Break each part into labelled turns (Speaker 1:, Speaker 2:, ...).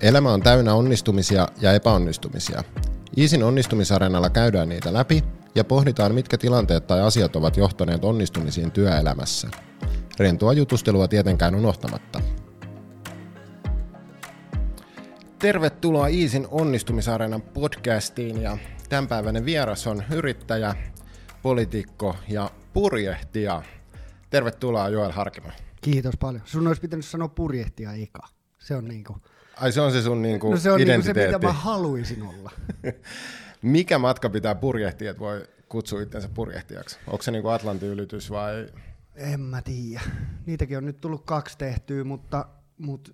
Speaker 1: Elämä on täynnä onnistumisia ja epäonnistumisia. Iisin onnistumisareenalla käydään niitä läpi ja pohditaan, mitkä tilanteet tai asiat ovat johtaneet onnistumisiin työelämässä. Rentoa jutustelua tietenkään unohtamatta. Tervetuloa Iisin onnistumisareenan podcastiin ja tämänpäiväinen vieras on yrittäjä, poliitikko ja purjehtija. Tervetuloa Joel Harkimo.
Speaker 2: Kiitos paljon. Sun olisi pitänyt sanoa purjehtia eka. Se on niinku...
Speaker 1: Ai se on se sun niinku
Speaker 2: No se on niinku se,
Speaker 1: identiteetti.
Speaker 2: mitä mä haluaisin olla.
Speaker 1: Mikä matka pitää purjehtia, että voi kutsua itsensä purjehtijaksi? Onko se niinku Atlantin ylitys vai?
Speaker 2: En mä tiedä. Niitäkin on nyt tullut kaksi tehtyä, mutta, mutta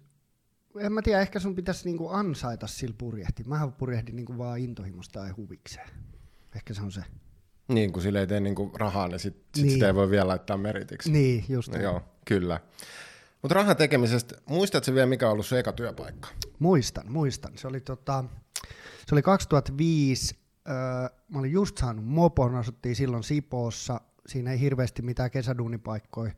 Speaker 2: en mä tiedä, ehkä sun pitäisi niinku ansaita sillä purjehti. Mähän purjehdin niinku vaan intohimosta tai huvikseen. Ehkä se on se.
Speaker 1: Niin, kun sille ei tee niinku rahaa, niin sit, sit
Speaker 2: Niin.
Speaker 1: sitä ei voi vielä laittaa meritiksi.
Speaker 2: Niin, just
Speaker 1: No,
Speaker 2: näin.
Speaker 1: joo, kyllä. Mutta rahan tekemisestä, muistatko vielä mikä on ollut sun eka työpaikka?
Speaker 2: Muistan, muistan. Se oli, tota, se oli 2005. Öö, mä olin just saanut mopon, asuttiin silloin Sipoossa. Siinä ei hirveästi mitään kesäduunipaikkoja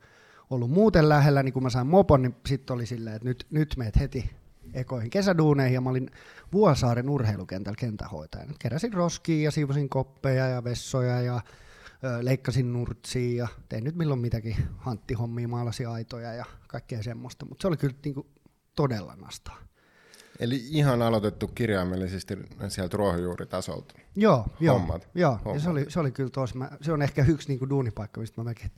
Speaker 2: ollut muuten lähellä, niin kun mä sain mopon, niin sitten oli silleen, että nyt, nyt meet heti ekoihin kesäduuneihin, ja mä olin Vuosaaren urheilukentällä kentähoitajana. Keräsin roskia ja siivosin koppeja ja vessoja ja leikkasin nurtsia ja tein nyt milloin mitäkin hanttihommia, maalasin aitoja ja kaikkea semmoista, mutta se oli kyllä niinku todella nastaa.
Speaker 1: Eli ihan aloitettu kirjaimellisesti sieltä ruohonjuuritasolta.
Speaker 2: Joo, joo,
Speaker 1: Hommat.
Speaker 2: joo. Ja
Speaker 1: Hommat.
Speaker 2: se oli, se oli kyllä tos, mä, se on ehkä yksi niinku duunipaikka, mistä mä melkein,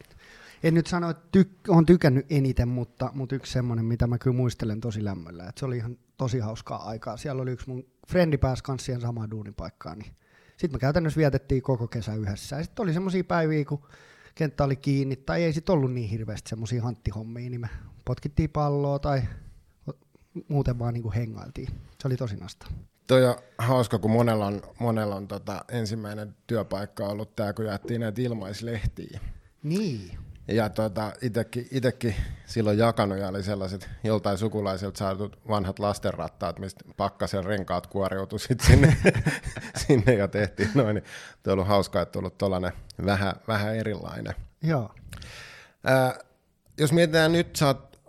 Speaker 2: en nyt sano, että tyk, on tykännyt eniten, mutta, mutta yksi semmoinen, mitä mä kyllä muistelen tosi lämmöllä, että se oli ihan tosi hauskaa aikaa. Siellä oli yksi mun frendi pääsi kanssa siihen samaan duunipaikkaan, niin sitten me käytännössä vietettiin koko kesä yhdessä. Ja sitten oli semmoisia päiviä, kun kenttä oli kiinni, tai ei sitten ollut niin hirveästi semmoisia hanttihommia, niin me potkittiin palloa tai muuten vaan niin kuin hengailtiin. Se oli tosi nastaa.
Speaker 1: Toi on hauska, kun monella on, monella on tota, ensimmäinen työpaikka ollut tämä, kun jaettiin näitä ilmaislehtiä.
Speaker 2: Niin.
Speaker 1: Ja tota, itekin, itekin silloin jakanut ja oli sellaiset joltain sukulaisilta saatut vanhat lastenrattaat, mistä pakkasen renkaat kuoriutui sit sinne, sinne ja tehtiin noin. Niin on ollut hauskaa, että on ollut tuollainen vähän, vähän erilainen.
Speaker 2: Joo.
Speaker 1: Ää, jos mietitään nyt, sä oot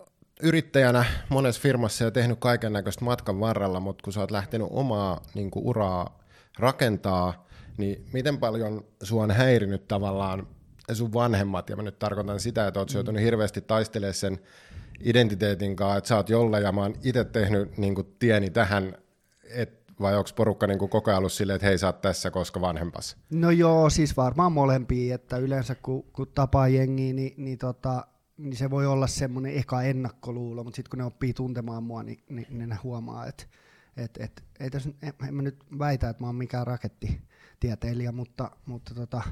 Speaker 1: yrittäjänä monessa firmassa ja tehnyt kaiken näköistä matkan varrella, mutta kun sä oot lähtenyt omaa niin uraa rakentaa, niin miten paljon sua on häirinyt tavallaan sun vanhemmat, ja mä nyt tarkoitan sitä, että oot mm. joutunut hirveästi taistelemaan sen identiteetin kanssa, että sä oot jolle, ja mä oon itse tehnyt niin tieni tähän, et, vai onko porukka niin koko ajan ollut silleen, että hei sä oot tässä, koska vanhempas?
Speaker 2: No joo, siis varmaan molempia, että yleensä kun, kun tapaa jengiä, niin, niin, tota, niin se voi olla semmoinen eka ennakkoluulo, mutta sitten kun ne oppii tuntemaan mua, niin, niin, niin ne huomaa, että et, et, ei tässä, en, en mä nyt väitä, että mä oon mikään rakettitieteilijä, mutta, mutta, tota,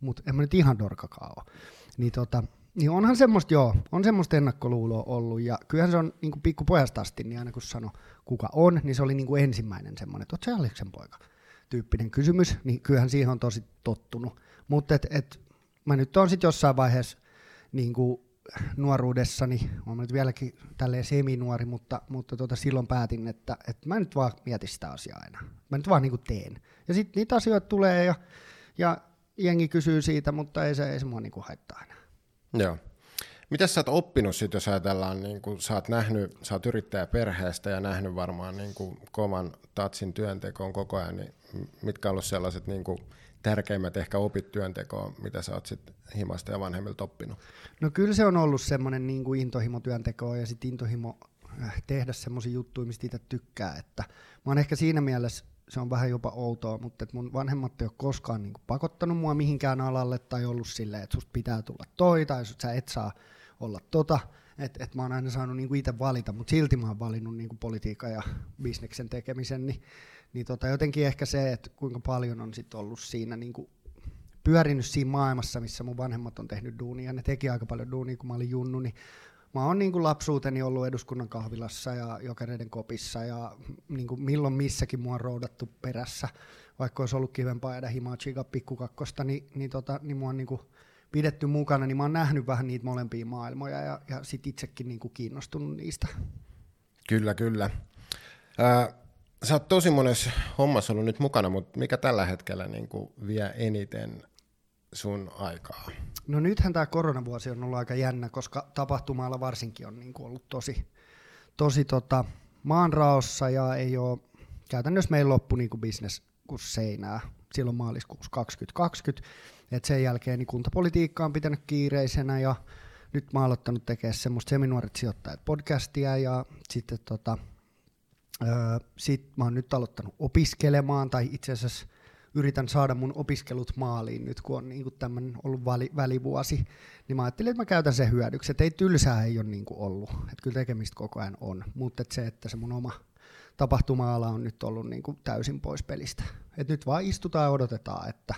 Speaker 2: mutta en mä nyt ihan dorkakaan ole. Niin, tota, niin onhan semmoista, joo, on semmoista ennakkoluuloa ollut, ja kyllähän se on niin kuin pikkupojasta asti, niin aina kun sano kuka on, niin se oli niin kuin ensimmäinen semmoinen, että sä Aleksen poika? tyyppinen kysymys, niin kyllähän siihen on tosi tottunut. Mutta et, et, mä nyt on sitten jossain vaiheessa niin kuin nuoruudessani, olen nyt vieläkin tälleen seminuori, mutta, mutta tota, silloin päätin, että, että mä nyt vaan mieti sitä asiaa enää. Mä nyt vaan niin kuin teen. Ja sitten niitä asioita tulee ja, ja jengi kysyy siitä, mutta ei se, ei se mua niin kuin haittaa enää.
Speaker 1: Joo. Mitäs sä oot oppinut sit, jos ajatellaan, niin kun sä oot nähnyt, sä oot yrittäjä perheestä ja nähnyt varmaan niin kuin kovan tatsin työntekoon koko ajan, niin mitkä on ollut sellaiset niin kuin tärkeimmät ehkä opit työntekoon, mitä sä oot sit himasta ja vanhemmilta oppinut?
Speaker 2: No kyllä se on ollut semmoinen niin kuin intohimo työntekoa ja sitten intohimo äh, tehdä semmoisia juttuja, mistä itse tykkää. Että mä oon ehkä siinä mielessä, se on vähän jopa outoa, mutta että mun vanhemmat ei ole koskaan niin kuin pakottanut mua mihinkään alalle tai ollut silleen, että susta pitää tulla toi tai sä et saa olla tota. Että et mä oon aina saanut niin kuin itse valita, mutta silti mä oon valinnut niin kuin politiikan ja bisneksen tekemisen, niin, niin tota, jotenkin ehkä se, että kuinka paljon on sit ollut siinä niin kuin pyörinyt siinä maailmassa, missä mun vanhemmat on tehnyt duunia, ne teki aika paljon duunia, kun mä olin junnu, niin mä oon niin lapsuuteni ollut eduskunnan kahvilassa ja jokereiden kopissa ja niin kuin milloin missäkin mua on roudattu perässä, vaikka olisi ollut kivempaa jäädä himaa chiga pikkukakkosta, niin, niin, tota, niin mua on niin kuin pidetty mukana, niin mä oon nähnyt vähän niitä molempia maailmoja ja, ja sit itsekin niin kuin kiinnostunut niistä.
Speaker 1: Kyllä, kyllä. Ää, sä oot tosi monessa hommassa ollut nyt mukana, mutta mikä tällä hetkellä niin kuin vie eniten sun aikaa?
Speaker 2: No nythän tämä koronavuosi on ollut aika jännä, koska tapahtumalla varsinkin on niin ollut tosi, tosi tota, maanraossa ja ei ole, käytännössä meillä loppu niin kuin business kuin seinää silloin maaliskuussa 2020. Et sen jälkeen niin kuntapolitiikka on pitänyt kiireisenä ja nyt mä oon aloittanut tekemään semmoista seminuoret sijoittajat podcastia ja sitten tota, öö, sit mä oon nyt aloittanut opiskelemaan tai itse asiassa yritän saada mun opiskelut maaliin nyt, kun on niin tämmöinen ollut väli, välivuosi, niin mä ajattelin, että mä käytän sen hyödyksi, että ei tylsää ei ole niin ollut, että kyllä tekemistä koko ajan on, mutta että se, että se mun oma tapahtuma-ala on nyt ollut niin kuin täysin pois pelistä. Et nyt vaan istutaan ja odotetaan, että,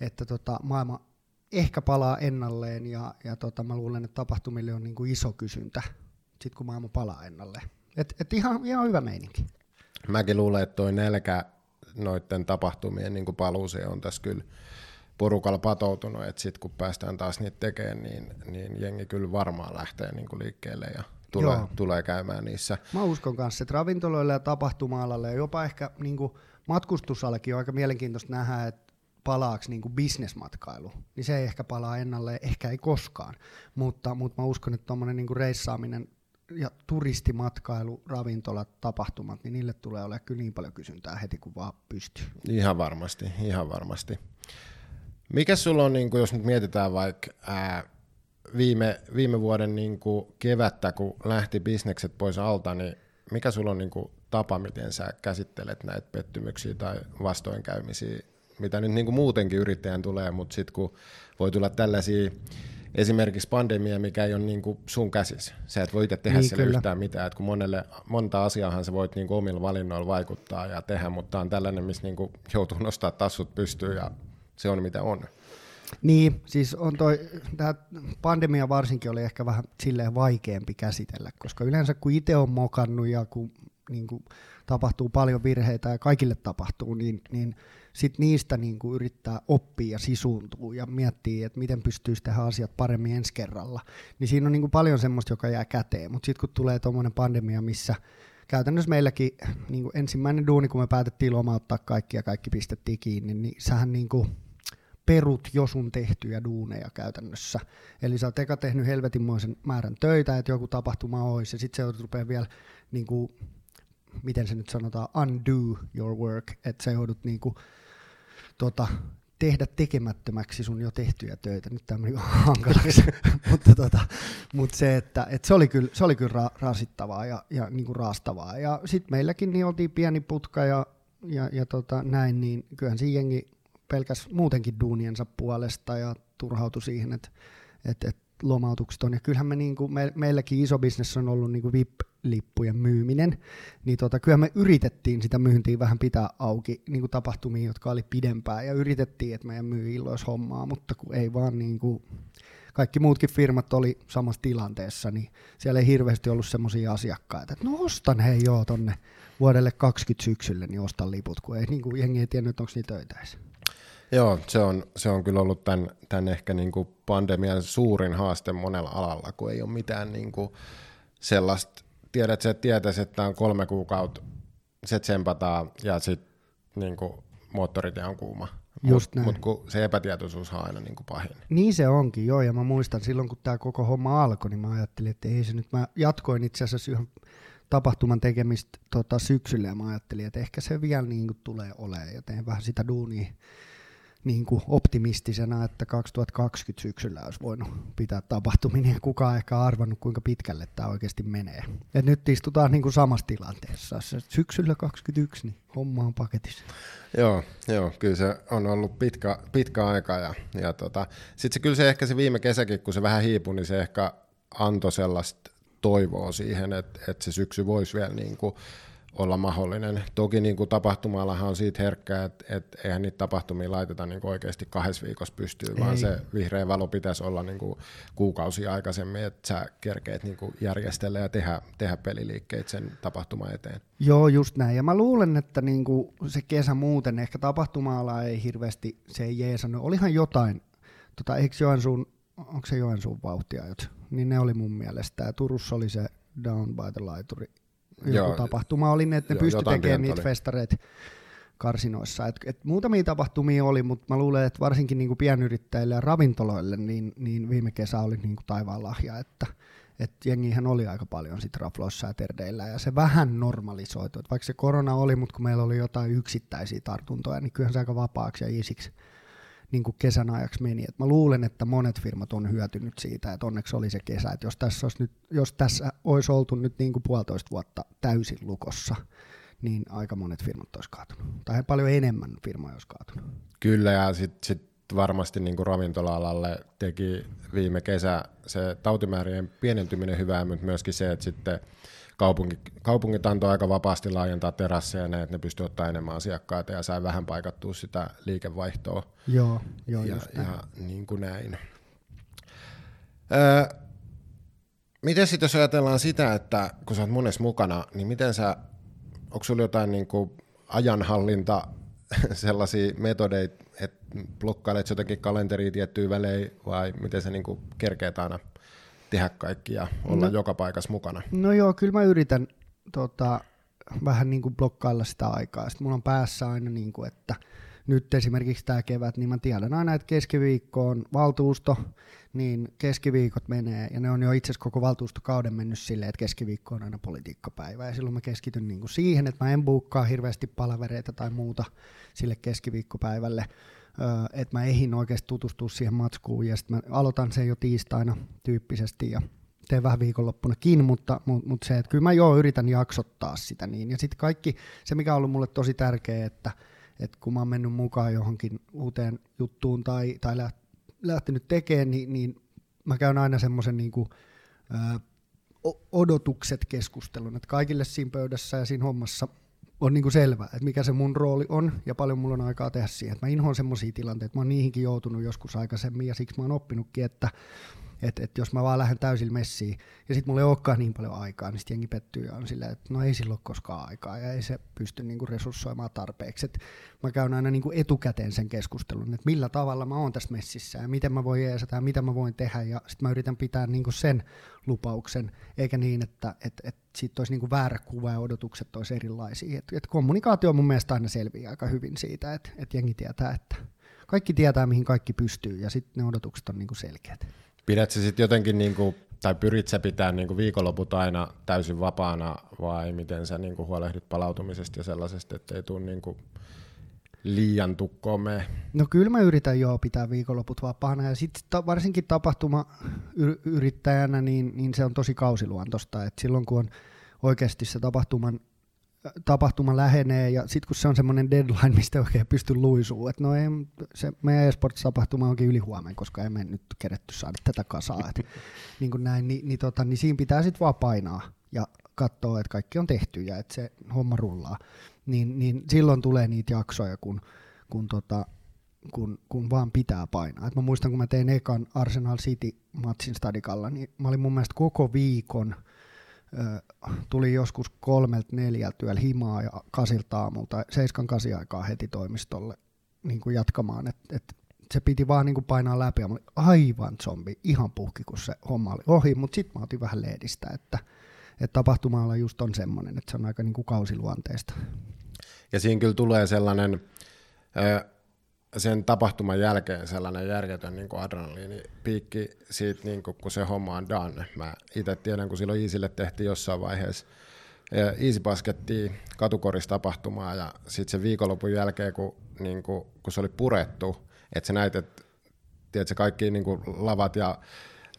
Speaker 2: että tota, maailma ehkä palaa ennalleen ja, ja tota, mä luulen, että tapahtumille on niin kuin iso kysyntä, sit kun maailma palaa ennalleen. Et, et ihan, ihan hyvä meininki.
Speaker 1: Mäkin luulen, että toi nälkä noiden tapahtumien niin kuin paluuseen on tässä kyllä porukalla patoutunut, että sitten kun päästään taas niitä tekemään, niin, niin jengi kyllä varmaan lähtee niin kuin liikkeelle ja tulee, tulee käymään niissä.
Speaker 2: Mä uskon kanssa, että ravintoloille ja tapahtuma-alalle ja jopa ehkä niin kuin matkustusallekin on aika mielenkiintoista nähdä, että palaaks niin kuin bisnesmatkailu, niin se ei ehkä palaa ennalle, ehkä ei koskaan, mutta, mutta mä uskon, että tuommoinen niin reissaaminen ja turistimatkailu, ravintolat, tapahtumat, niin niille tulee olemaan kyllä niin paljon kysyntää heti, kun vaan pystyy.
Speaker 1: Ihan varmasti, ihan varmasti. Mikä sulla on, niin kuin, jos nyt mietitään vaikka ää, viime, viime vuoden niin kuin kevättä, kun lähti bisnekset pois alta, niin mikä sulla on niin kuin, tapa, miten sä käsittelet näitä pettymyksiä tai vastoinkäymisiä, mitä nyt niin kuin muutenkin yrittäjän tulee, mutta sitten kun voi tulla tällaisia esimerkiksi pandemia, mikä ei ole niin kuin sun käsissä. Se, et voi itse tehdä niin, sille kyllä. yhtään mitään, että kun monelle, monta asiaahan sä voit niin kuin omilla valinnoilla vaikuttaa ja tehdä, mutta on tällainen, missä niin kuin joutuu nostaa tassut pystyyn ja se on mitä on.
Speaker 2: Niin, siis on toi, tämä pandemia varsinkin oli ehkä vähän silleen vaikeampi käsitellä, koska yleensä kun itse on mokannut ja kun niin kuin, tapahtuu paljon virheitä ja kaikille tapahtuu, niin, niin sitten niistä niin kuin yrittää oppia ja sisuuntua ja miettiä, että miten pystyisi tehdä asiat paremmin ensi kerralla. Niin siinä on niin kuin paljon semmoista, joka jää käteen. Mutta sitten kun tulee tuommoinen pandemia, missä käytännössä meilläkin niin ensimmäinen duuni, kun me päätettiin lomauttaa kaikki ja kaikki pistettiin kiinni, niin sähän niin kuin perut jo sun tehtyjä duuneja käytännössä. Eli sä oot eka tehnyt helvetinmoisen määrän töitä, että joku tapahtuma olisi, ja sitten se rupeaa vielä niin kuin, miten se nyt sanotaan, undo your work, että sä joudut niin kuin, tota, tehdä tekemättömäksi sun jo tehtyjä töitä. Nyt tämä meni hankalaksi, mutta, tota, mutta se, että, että se oli kyllä, se oli kyllä ra, rasittavaa ja, ja niin kuin raastavaa. Ja sitten meilläkin niin oltiin pieni putka ja, ja, ja tota, näin, niin kyllähän siinä jengi pelkäs muutenkin duuniensa puolesta ja turhautui siihen, että, että, että lomautukset on. Ja kyllähän me, niin kuin, me meilläkin iso bisnes on ollut niin kuin VIP-lippujen myyminen, niin tota, kyllä me yritettiin sitä myyntiä vähän pitää auki niin kuin tapahtumia, jotka oli pidempään, ja yritettiin, että meidän myyjillä olisi hommaa, mutta kun ei vaan niin kuin, kaikki muutkin firmat oli samassa tilanteessa, niin siellä ei hirveästi ollut semmoisia asiakkaita, että no ostan hei joo tonne vuodelle 20 syksylle, niin ostan liput, kun ei, niin kuin, jengi ei tiennyt, onko niitä töitä edes.
Speaker 1: Joo, se on, se on kyllä ollut tämän, tämän ehkä niin kuin pandemian suurin haaste monella alalla, kun ei ole mitään niin kuin sellaista, tiedät, että tietäisi, että on kolme kuukautta, se tsempataan ja sitten niin kuin moottorit on kuuma. Mutta mut kun se epätietoisuus on aina niin kuin pahin.
Speaker 2: Niin se onkin, joo, ja mä muistan silloin, kun tämä koko homma alkoi, niin mä ajattelin, että ei se nyt, mä jatkoin itse asiassa yhden tapahtuman tekemistä tota, syksyllä, ja mä ajattelin, että ehkä se vielä niin kuin tulee olemaan, ja teen vähän sitä duunia niin kuin optimistisena, että 2020 syksyllä olisi voinut pitää tapahtuminen ja kukaan ehkä arvannut, kuinka pitkälle tämä oikeasti menee. Et nyt istutaan niin kuin samassa tilanteessa. Syksyllä 2021, niin homma on paketissa.
Speaker 1: Joo, joo kyllä se on ollut pitkä, pitkä aika. Ja, ja tota, sitten se, kyllä se ehkä se viime kesäkin, kun se vähän hiipui, niin se ehkä antoi sellaista toivoa siihen, että, että se syksy voisi vielä niin kuin olla mahdollinen. Toki niin kuin tapahtuma on siitä herkkää, että, että eihän niitä tapahtumia laiteta niin kuin oikeasti kahdessa viikossa pystyy, vaan se vihreä valo pitäisi olla niin kuin kuukausia aikaisemmin, että sä kerkeet niin kuin järjestellä ja tehdä, tehdä peliliikkeitä sen tapahtuma eteen.
Speaker 2: Joo, just näin. Ja mä luulen, että niin kuin se kesä muuten, ehkä tapahtuma ei hirveästi, se ei jeesannut. Olihan jotain, tota, eikö Joensuun, onko se Joensuun vauhtiajot, niin ne oli mun mielestä. Ja Turussa oli se Down by the Laituri joku joo, tapahtuma oli, että ne pysty tekemään niitä oli. festareita karsinoissa. Et, et muutamia tapahtumia oli, mutta mä luulen, että varsinkin niinku pienyrittäjille ja ravintoloille niin, niin viime kesä oli niinku taivaan lahja, että että jengihän oli aika paljon sit rafloissa ja terdeillä ja se vähän normalisoitu. Et vaikka se korona oli, mutta kun meillä oli jotain yksittäisiä tartuntoja, niin kyllähän se aika vapaaksi ja isiksi niin kuin kesän ajaksi meni. Et mä luulen, että monet firmat on hyötynyt siitä, että onneksi oli se kesä. Et jos, tässä olisi nyt, jos tässä olisi oltu nyt niin kuin puolitoista vuotta täysin lukossa, niin aika monet firmat olisi kaatunut. Tai paljon enemmän firmaa olisi kaatunut.
Speaker 1: Kyllä, ja sitten sit varmasti niin kuin ravintola-alalle teki viime kesä se tautimäärien pienentyminen hyvää, mutta myöskin se, että sitten kaupunki, kaupungit antoi aika vapaasti laajentaa terasseja ne, että ne pystyivät ottaa enemmän asiakkaita ja sai vähän paikattua sitä liikevaihtoa.
Speaker 2: Joo, joo
Speaker 1: ja,
Speaker 2: just näin.
Speaker 1: ja niin kuin näin. Öö, miten sitten jos ajatellaan sitä, että kun sä oot monessa mukana, niin miten sä, onko sulla jotain niin kuin ajanhallinta sellaisia metodeita, että blokkailet jotenkin kalenteriin tiettyä välein vai miten sä niin kuin kerkeet aina tehdä kaikki ja olla no, joka paikassa mukana?
Speaker 2: No joo, kyllä mä yritän tota, vähän niin kuin blokkailla sitä aikaa. Sitten mulla on päässä aina, niin kuin, että nyt esimerkiksi tämä kevät, niin mä tiedän aina, että keskiviikko on valtuusto, niin keskiviikot menee, ja ne on jo itse asiassa koko valtuustokauden mennyt silleen, että keskiviikko on aina politiikkapäivä, ja silloin mä keskityn niin kuin siihen, että mä en buukkaa hirveästi palavereita tai muuta sille keskiviikkopäivälle, että mä ehin oikeasti tutustua siihen matskuun, ja sitten mä aloitan sen jo tiistaina tyyppisesti, ja teen vähän viikonloppunakin, mutta, mutta, mutta se, että kyllä mä jo yritän jaksottaa sitä niin. Ja sitten kaikki, se mikä on ollut mulle tosi tärkeää, että, että kun mä oon mennyt mukaan johonkin uuteen juttuun tai, tai lähtenyt tekemään, niin, niin mä käyn aina semmoisen niin kuin, odotukset keskustelun, että kaikille siinä pöydässä ja siinä hommassa on niin kuin selvä, että mikä se mun rooli on ja paljon mulla on aikaa tehdä siihen. Mä inhoan semmoisia tilanteita, mä oon niihinkin joutunut joskus aikaisemmin ja siksi mä oon oppinutkin, että että et jos mä vaan lähden täysillä messiin ja sitten mulla ei olekaan niin paljon aikaa, niin sitten jengi pettyy ja on silleen, että no ei silloin koskaan aikaa ja ei se pysty niinku resurssoimaan tarpeeksi. Et mä käyn aina niinku etukäteen sen keskustelun, että millä tavalla mä oon tässä messissä ja miten mä voin jeesata ja mitä mä voin tehdä ja sitten mä yritän pitää niinku sen lupauksen, eikä niin, että et, et siitä olisi niinku väärä kuva ja odotukset olisi erilaisia. Et, et kommunikaatio mun mielestä aina selviää aika hyvin siitä, että et jengi tietää, että kaikki tietää, mihin kaikki pystyy, ja sitten ne odotukset on niinku selkeät.
Speaker 1: Pidät se sitten jotenkin, niinku, tai pyrit sä pitää niinku viikonloput aina täysin vapaana, vai miten sä niinku huolehdit palautumisesta ja sellaisesta, ettei tule niinku liian tukkoon?
Speaker 2: No kyllä mä yritän joo pitää viikonloput vapaana, ja sitten ta- varsinkin tapahtumayrittäjänä, niin, niin se on tosi kausiluontosta, että silloin kun on oikeasti se tapahtuman tapahtuma lähenee ja sitten kun se on semmoinen deadline, mistä oikein pystyy luisumaan, että no ei, se meidän esports-tapahtuma onkin yli huomenna, koska emme nyt keretty saada tätä kasaa, et, niin kuin näin, niin, niin, tota, niin siinä pitää sitten vaan painaa ja katsoa, että kaikki on tehty ja että se homma rullaa, niin, niin silloin tulee niitä jaksoja, kun, kun, tota, kun, kun vaan pitää painaa. Et mä muistan, kun mä tein ekan Arsenal City-matsin stadikalla, niin mä olin mun mielestä koko viikon – tuli joskus kolmelta neljältä yöllä himaa ja kasilta aamulta, seiskan kasi aikaa heti toimistolle niin kuin jatkamaan, että et se piti vaan niin kuin painaa läpi. Ja aivan zombi, ihan puhki, kun se homma oli ohi, mutta sitten mä otin vähän leedistä, että, että tapahtuma just on semmoinen, että se on aika niin kuin kausiluonteista.
Speaker 1: Ja siinä kyllä tulee sellainen, sen tapahtuman jälkeen sellainen järjetön niin adrenaliinipiikki siitä, niin kuin, kun se homma on done. Mä itse tiedän, kun silloin Iisille tehtiin jossain vaiheessa Easy Baskettiin katukoristapahtumaa ja sitten se viikonlopun jälkeen, kun, niin kuin, kun se oli purettu, että sä näit, että tiedätkö, kaikki niin kuin lavat ja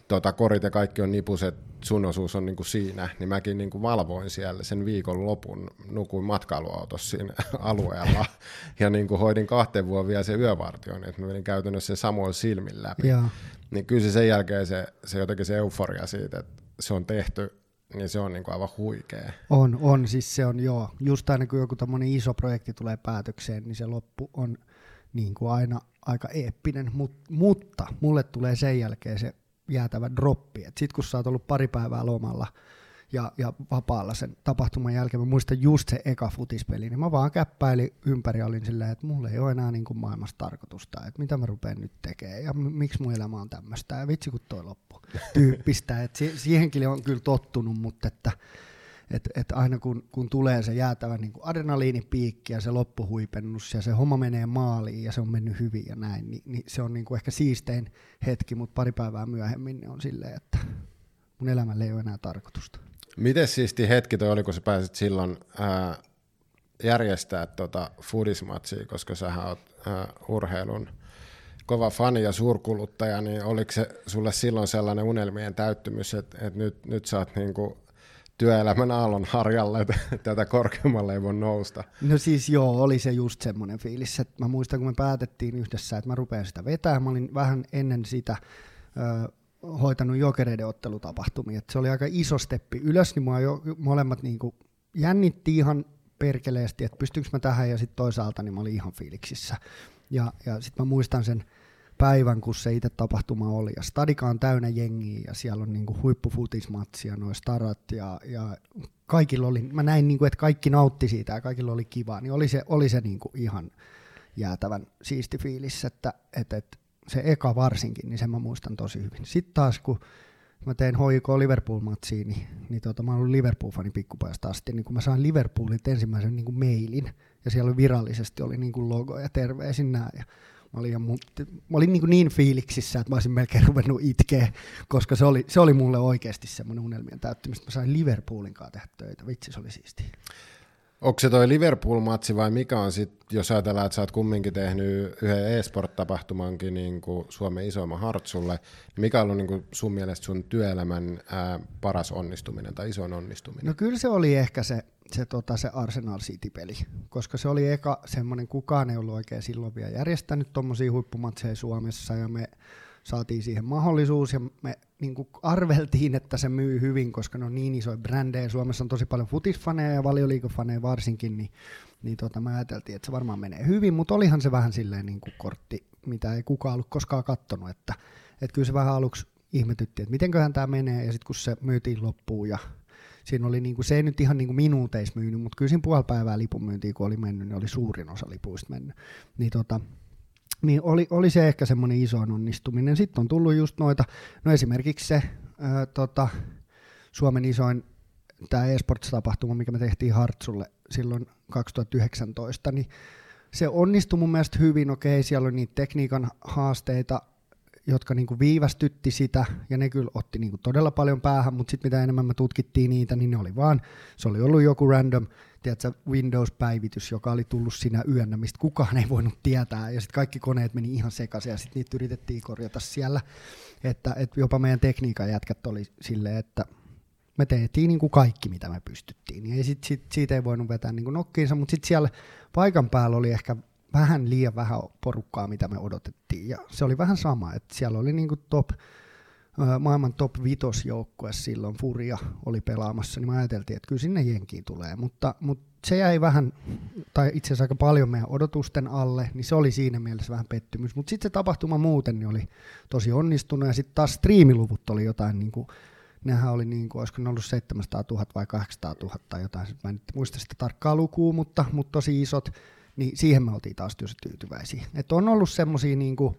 Speaker 1: tota, korit ja kaikki on nipuset, sun osuus on niin kuin siinä, niin mäkin niin kuin valvoin siellä sen viikon lopun, nukuin matkailuautossa siinä alueella ja niin kuin hoidin kahteen vuoden vielä se yövartion, että mä menin käytännössä sen samoin silmin läpi. Ja. Niin kyllä se sen jälkeen se, se jotenkin se euforia siitä, että se on tehty, niin se on niin kuin aivan huikea.
Speaker 2: On, on, siis se on joo. Just aina kun joku tämmöinen iso projekti tulee päätökseen, niin se loppu on niin kuin aina aika eeppinen, Mut, mutta mulle tulee sen jälkeen se jäätävä droppi. Sitten kun sä oot ollut pari päivää lomalla ja, ja vapaalla sen tapahtuman jälkeen, mä muistan just se eka futispeli, niin mä vaan käppäilin ympäri ja olin silleen, että mulla ei ole enää niin kuin maailmassa tarkoitusta, että mitä mä rupean nyt tekemään ja m- miksi mun elämä on tämmöistä ja vitsi kun toi loppu tyyppistä. Et si- siihenkin on kyllä tottunut, mutta että että et aina kun, kun tulee se jäätävä niin adrenaliinipiikki ja se loppuhuipennus ja se homma menee maaliin ja se on mennyt hyvin ja näin, niin, niin se on niin kuin ehkä siistein hetki, mutta pari päivää myöhemmin niin on silleen, että mun elämällä ei ole enää tarkoitusta.
Speaker 1: Miten siisti hetki toi oli, kun sä pääsit silloin ää, järjestää tota foodismatsia, koska sä oot ää, urheilun kova fani ja suurkuluttaja, niin oliko se sulle silloin sellainen unelmien täyttymys, että, että nyt, nyt sä oot niinku työelämän aallon harjalle, tätä korkeammalle ei voi nousta?
Speaker 2: No siis joo, oli se just semmoinen fiilis, että mä muistan, kun me päätettiin yhdessä, että mä rupean sitä vetämään, mä olin vähän ennen sitä ö, hoitanut jokereiden ottelutapahtumia, että se oli aika iso steppi ylös, niin mua jo, molemmat niinku jännitti ihan perkeleesti, että pystynkö mä tähän, ja sitten toisaalta niin mä olin ihan fiiliksissä. Ja, ja sitten mä muistan sen päivän, kun se itse tapahtuma oli, ja stadika on täynnä jengiä, ja siellä on niinku huippufutismatsia, noin starat, ja, ja kaikilla oli, mä näin, niinku, että kaikki nautti siitä, ja kaikilla oli kiva, niin oli se, oli se niinku ihan jäätävän siisti fiilis, että, että, että se eka varsinkin, niin sen mä muistan tosi hyvin. Sitten taas, kun mä tein HJK Liverpool-matsiin, niin, niin tota, mä olin Liverpool-fani pikkupajasta asti, niin kun mä sain Liverpoolit ensimmäisen niin mailin, ja siellä virallisesti oli niin logo ja terveisin nää, ja mä olin, mu- mä olin niin, kuin niin fiiliksissä, että mä olisin melkein ruvennut itkeä, koska se oli, se oli mulle oikeasti semmoinen unelmien täyttymistä. Mä sain Liverpoolin kanssa tehdä töitä, vitsi se oli siistiä.
Speaker 1: Onko se toi Liverpool-matsi vai mikä on sitten, jos ajatellaan, että sä oot kumminkin tehnyt yhden e-sport-tapahtumankin niin kuin Suomen isoimman hartsulle, niin mikä on ollut niin kuin sun mielestä sun työelämän ää, paras onnistuminen tai isoin onnistuminen?
Speaker 2: No kyllä se oli ehkä se, se, tota, se Arsenal City-peli, koska se oli eka semmoinen, kukaan ei ollut oikein silloin vielä järjestänyt tuommoisia huippumatseja Suomessa ja me saatiin siihen mahdollisuus ja me niin kuin arveltiin, että se myy hyvin, koska ne on niin isoja brändejä. Suomessa on tosi paljon futisfaneja ja valioliikofaneja varsinkin, niin, niin tota, me ajateltiin, että se varmaan menee hyvin, mutta olihan se vähän silleen niin kuin kortti, mitä ei kukaan ollut koskaan kattonut, että, että kyllä se vähän aluksi ihmetytti, että mitenköhän tämä menee, ja sitten kun se myytiin loppuun ja siinä oli niinku, se ei nyt ihan niinku minuuteissa myynyt, mutta kyllä siinä puoli päivää lipun myyntiin, kun oli mennyt, niin oli suurin osa lipuista mennyt. Niin tota, niin oli, oli se ehkä semmoinen iso onnistuminen. Sitten on tullut just noita, no esimerkiksi se ää, tota, Suomen isoin tämä eSports-tapahtuma, mikä me tehtiin Hartsulle silloin 2019, niin se onnistui mun mielestä hyvin, okei, siellä oli niitä tekniikan haasteita, jotka niinku viivästytti sitä, ja ne kyllä otti niinku todella paljon päähän, mutta sitten mitä enemmän me tutkittiin niitä, niin ne oli vaan, se oli ollut joku random tiedätkö, Windows-päivitys, joka oli tullut siinä yönnä, mistä kukaan ei voinut tietää, ja sitten kaikki koneet meni ihan sekaisin, ja sitten niitä yritettiin korjata siellä, että, että jopa meidän tekniikan jätkät oli silleen, että me tehtiin niin kuin kaikki, mitä me pystyttiin, niin ei sit, sit, siitä ei voinut vetää niin kuin nokkiinsa, mutta sitten siellä paikan päällä oli ehkä vähän liian vähän porukkaa, mitä me odotettiin, ja se oli vähän sama, että siellä oli niin top, maailman top vitosjoukkue silloin, Furia oli pelaamassa, niin me ajateltiin, että kyllä sinne jenkiin tulee, mutta, mutta se jäi vähän, tai itse asiassa aika paljon meidän odotusten alle, niin se oli siinä mielessä vähän pettymys, mutta sitten se tapahtuma muuten niin oli tosi onnistunut, ja sitten taas striimiluvut oli jotain, niin kuin, nehän oli niin kuin, olisiko ne ollut 700 000 vai 800 000 tai jotain, mä en muista sitä tarkkaa lukua, mutta, mutta tosi isot, niin siihen me oltiin taas työssä tyytyväisiä. Et on ollut semmoisia niin kuin,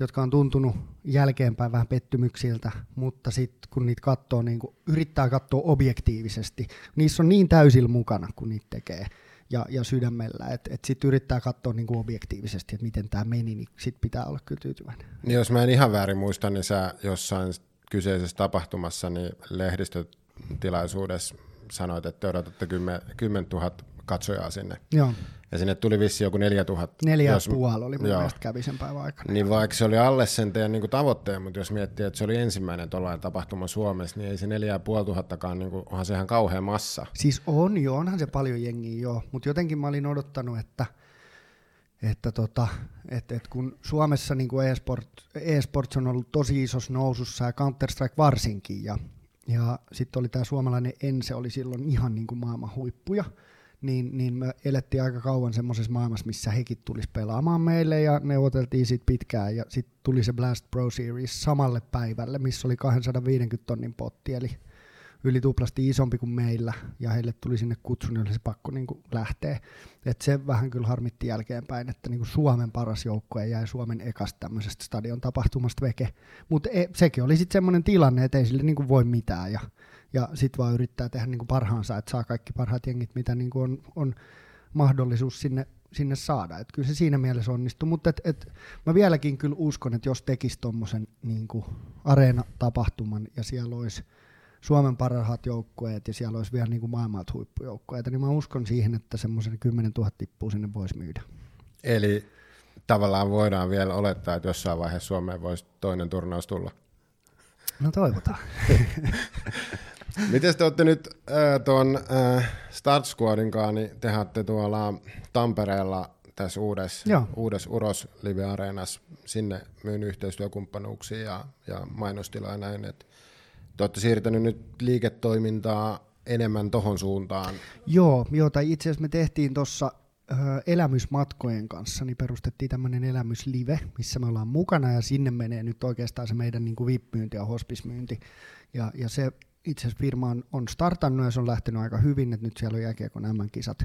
Speaker 2: jotka on tuntunut jälkeenpäin vähän pettymyksiltä, mutta sitten kun niitä katsoo, niin kun yrittää katsoa objektiivisesti, niissä on niin täysillä mukana, kun niitä tekee ja, ja sydämellä, että et sitten yrittää katsoa niin kuin objektiivisesti, että miten tämä meni, niin sitten pitää olla kyllä tyytyväinen.
Speaker 1: Niin jos mä en ihan väärin muista, niin sä jossain kyseisessä tapahtumassa niin lehdistötilaisuudessa sanoit, että te odotatte 10, 10 000 katsojaa sinne.
Speaker 2: Joo.
Speaker 1: Ja sinne tuli vissi joku 4000.
Speaker 2: Neljä jos, puoli oli mun joo. mielestä kävi sen päivän aikana.
Speaker 1: Niin vaikka se oli alle sen teidän niin tavoitteen, mutta jos miettii, että se oli ensimmäinen tuollainen tapahtuma Suomessa, niin ei se neljä puoli tuhattakaan, niin kuin, onhan se ihan kauhean massa.
Speaker 2: Siis on jo, onhan se paljon jengiä joo, mutta jotenkin mä olin odottanut, että että tota, et, et kun Suomessa niin kuin e-sport, e-sports on ollut tosi isossa nousussa ja Counter-Strike varsinkin, ja, ja sitten oli tämä suomalainen Ense, oli silloin ihan niin kuin maailman huippuja, niin, niin me elettiin aika kauan semmoisessa maailmassa, missä hekin tulisi pelaamaan meille ja neuvoteltiin siitä pitkään ja sitten tuli se Blast Pro Series samalle päivälle, missä oli 250 tonnin potti, eli yli tuplasti isompi kuin meillä, ja heille tuli sinne kutsu, niin oli se pakko niin kuin lähteä. Et se vähän kyllä harmitti jälkeenpäin, että niin kuin Suomen paras joukkue jäi Suomen ekasta tämmöisestä stadion tapahtumasta veke. Mutta e, sekin oli sitten semmoinen tilanne, että ei sille niin kuin voi mitään, ja ja sitten vaan yrittää tehdä niin kuin parhaansa, että saa kaikki parhaat jengit, mitä niin kuin on, on mahdollisuus sinne, sinne saada. Et kyllä se siinä mielessä onnistuu, mutta et, et, mä vieläkin kyllä uskon, että jos tekisi tuommoisen niin areena-tapahtuman ja siellä olisi Suomen parhaat joukkueet ja siellä olisi vielä niin kuin maailmalta huippujoukkueita, niin mä uskon siihen, että semmoisen 10 000 tippua sinne voisi myydä.
Speaker 1: Eli tavallaan voidaan vielä olettaa, että jossain vaiheessa Suomeen voisi toinen turnaus tulla.
Speaker 2: No toivotaan.
Speaker 1: Miten te olette nyt äh, tuon äh, Start Squadin kanssa, niin te tuolla Tampereella tässä uudessa, uudessa Uros Live Areenassa sinne myyn yhteistyökumppanuuksia ja, ja mainostilaa ja näin, että te olette siirtänyt nyt liiketoimintaa enemmän tohon suuntaan.
Speaker 2: Joo, joo tai itse asiassa me tehtiin tuossa elämysmatkojen kanssa, niin perustettiin tämmöinen elämyslive, missä me ollaan mukana ja sinne menee nyt oikeastaan se meidän niin VIP-myynti ja hospismyynti. Ja, ja se itse asiassa firma on, on startannut ja se on lähtenyt aika hyvin, että nyt siellä on jääkiekon MM-kisat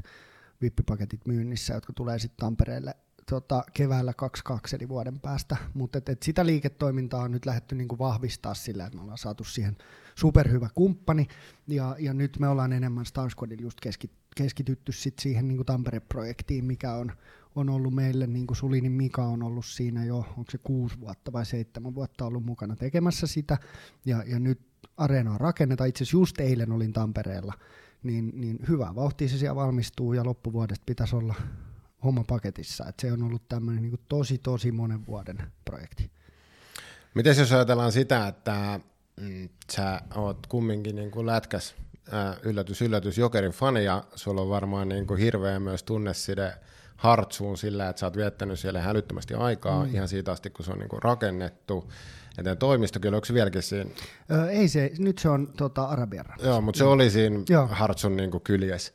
Speaker 2: vippipaketit myynnissä, jotka tulee sitten Tampereelle tota, keväällä 22 eli vuoden päästä, mutta et, et sitä liiketoimintaa on nyt lähdetty niinku vahvistaa sillä, että me ollaan saatu siihen superhyvä kumppani, ja, ja nyt me ollaan enemmän Star Squadilla just keski, keskitytty sit siihen niinku Tampere-projektiin, mikä on, on ollut meille, niin kuin Sulinin Mika on ollut siinä jo, onko se kuusi vuotta vai seitsemän vuotta ollut mukana tekemässä sitä, ja, ja nyt areenaa rakennetaan, itse asiassa just eilen olin Tampereella, niin, niin hyvä vauhtia se siellä valmistuu, ja loppuvuodesta pitäisi olla homma paketissa. Et se on ollut tämmöinen niin tosi, tosi monen vuoden projekti.
Speaker 1: Miten jos ajatellaan sitä, että mm, sä oot kumminkin niin kuin lätkäs äh, yllätys, yllätys Jokerin fani ja sulla on varmaan niin kuin hirveä myös tunneside Hartsuun sillä, että sä oot viettänyt siellä hälyttömästi aikaa mm. ihan siitä asti, kun se on niin rakennettu. Ja toimisto kyllä, onko se vieläkin siinä?
Speaker 2: Öö, ei se, nyt se on tota, Arabian
Speaker 1: Joo, mutta se oli siinä Joo. Hartsun niin kyljessä.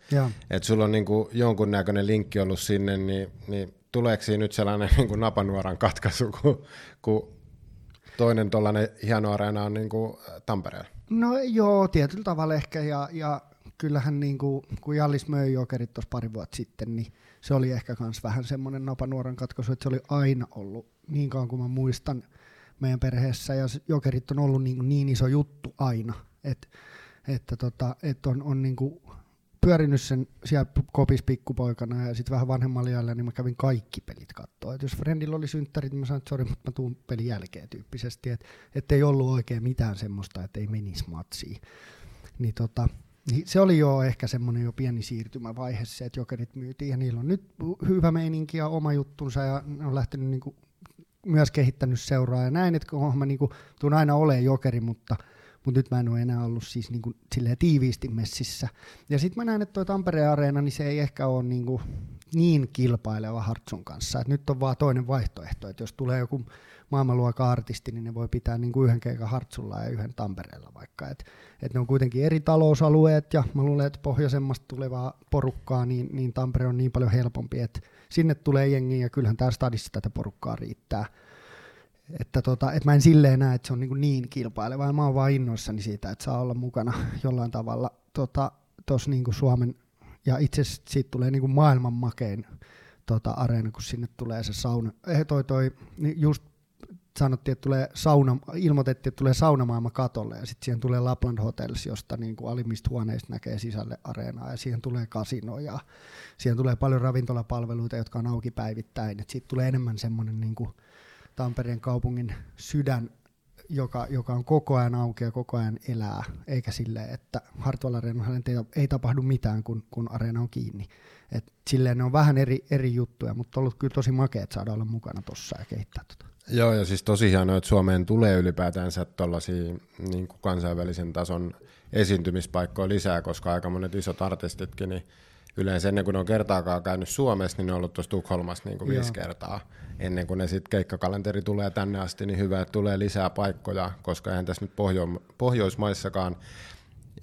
Speaker 1: Että sulla on niin kuin jonkunnäköinen linkki ollut sinne, niin, niin tuleeko siinä nyt sellainen niin kuin napanuoran katkaisu, kun, kun toinen tuollainen hieno areena on niin kuin Tampereella?
Speaker 2: No joo, tietyllä tavalla ehkä, ja, ja kyllähän niin kuin, kun Jallis möi jokerit tuossa pari vuotta sitten, niin se oli ehkä myös vähän semmoinen napanuoran katkaisu, että se oli aina ollut, niin kauan kuin mä muistan, meidän perheessä ja jokerit on ollut niin, niin iso juttu aina, Et, että tota, et on, on niin kuin pyörinyt sen siellä kopis pikkupoikana ja sitten vähän vanhemmalla iällä, niin mä kävin kaikki pelit katsoa. Et jos Friendillä oli synttärit, niin mä sanoin, että sori, mutta mä tuun pelin jälkeen tyyppisesti, että ei ollut oikein mitään semmoista, että ei menisi matsiin. Niin tota, niin se oli jo ehkä semmoinen jo pieni siirtymävaihe se, että jokerit myytiin ja niillä on nyt hyvä meininki ja oma juttunsa ja ne on lähtenyt niinku myös kehittänyt seuraa ja näin, että kun mä niinku, tuun aina olemaan jokeri, mutta, mutta nyt mä en ole enää ollut siis niinku, tiiviisti messissä. Ja sitten mä näen, että tuo Tampereen Areena, niin se ei ehkä ole niinku, niin kilpaileva Hartsun kanssa. Et nyt on vaan toinen vaihtoehto, että jos tulee joku maailmanluokan artisti, niin ne voi pitää niin kuin yhden keikan Hartsulla ja yhden Tampereella vaikka. Et, et ne on kuitenkin eri talousalueet ja mä luulen, että pohjoisemmasta tulevaa porukkaa, niin, niin Tampere on niin paljon helpompi, että sinne tulee jengi ja kyllähän täällä stadissa tätä porukkaa riittää. Että tota, et mä en silleen näe, että se on niin, niin kilpaileva, mä oon vaan innoissani siitä, että saa olla mukana jollain tavalla tuossa tota, niin Suomen, ja itse asiassa siitä tulee niin kuin maailman makein tota, areena, kun sinne tulee se sauna. Eh, toi, toi, niin just sanottiin, että tulee sauna, ilmoitettiin, että tulee saunamaailma katolle ja sitten siihen tulee Lapland Hotels, josta niin kuin alimmista huoneista näkee sisälle areenaa ja siihen tulee kasino ja siihen tulee paljon ravintolapalveluita, jotka on auki päivittäin. Et siitä tulee enemmän semmoinen niin kuin Tampereen kaupungin sydän, joka, joka on koko ajan auki ja koko ajan elää, eikä sille, että Hartwall Areenalla ei, tapahdu mitään, kun, kun areena on kiinni. Et silleen ne on vähän eri, eri juttuja, mutta on ollut kyllä tosi makeat saada olla mukana tuossa ja kehittää tota.
Speaker 1: Joo, ja siis tosi hienoa, että Suomeen tulee ylipäätänsä tuollaisia niin kansainvälisen tason esiintymispaikkoja lisää, koska aika monet isot artistitkin, niin yleensä ennen kuin ne on kertaakaan käynyt Suomessa, niin ne on ollut tuossa Tukholmassa niin kuin viisi kertaa. Ennen kuin ne sitten keikkakalenteri tulee tänne asti, niin hyvä, että tulee lisää paikkoja, koska eihän tässä nyt Pohjo- Pohjoismaissakaan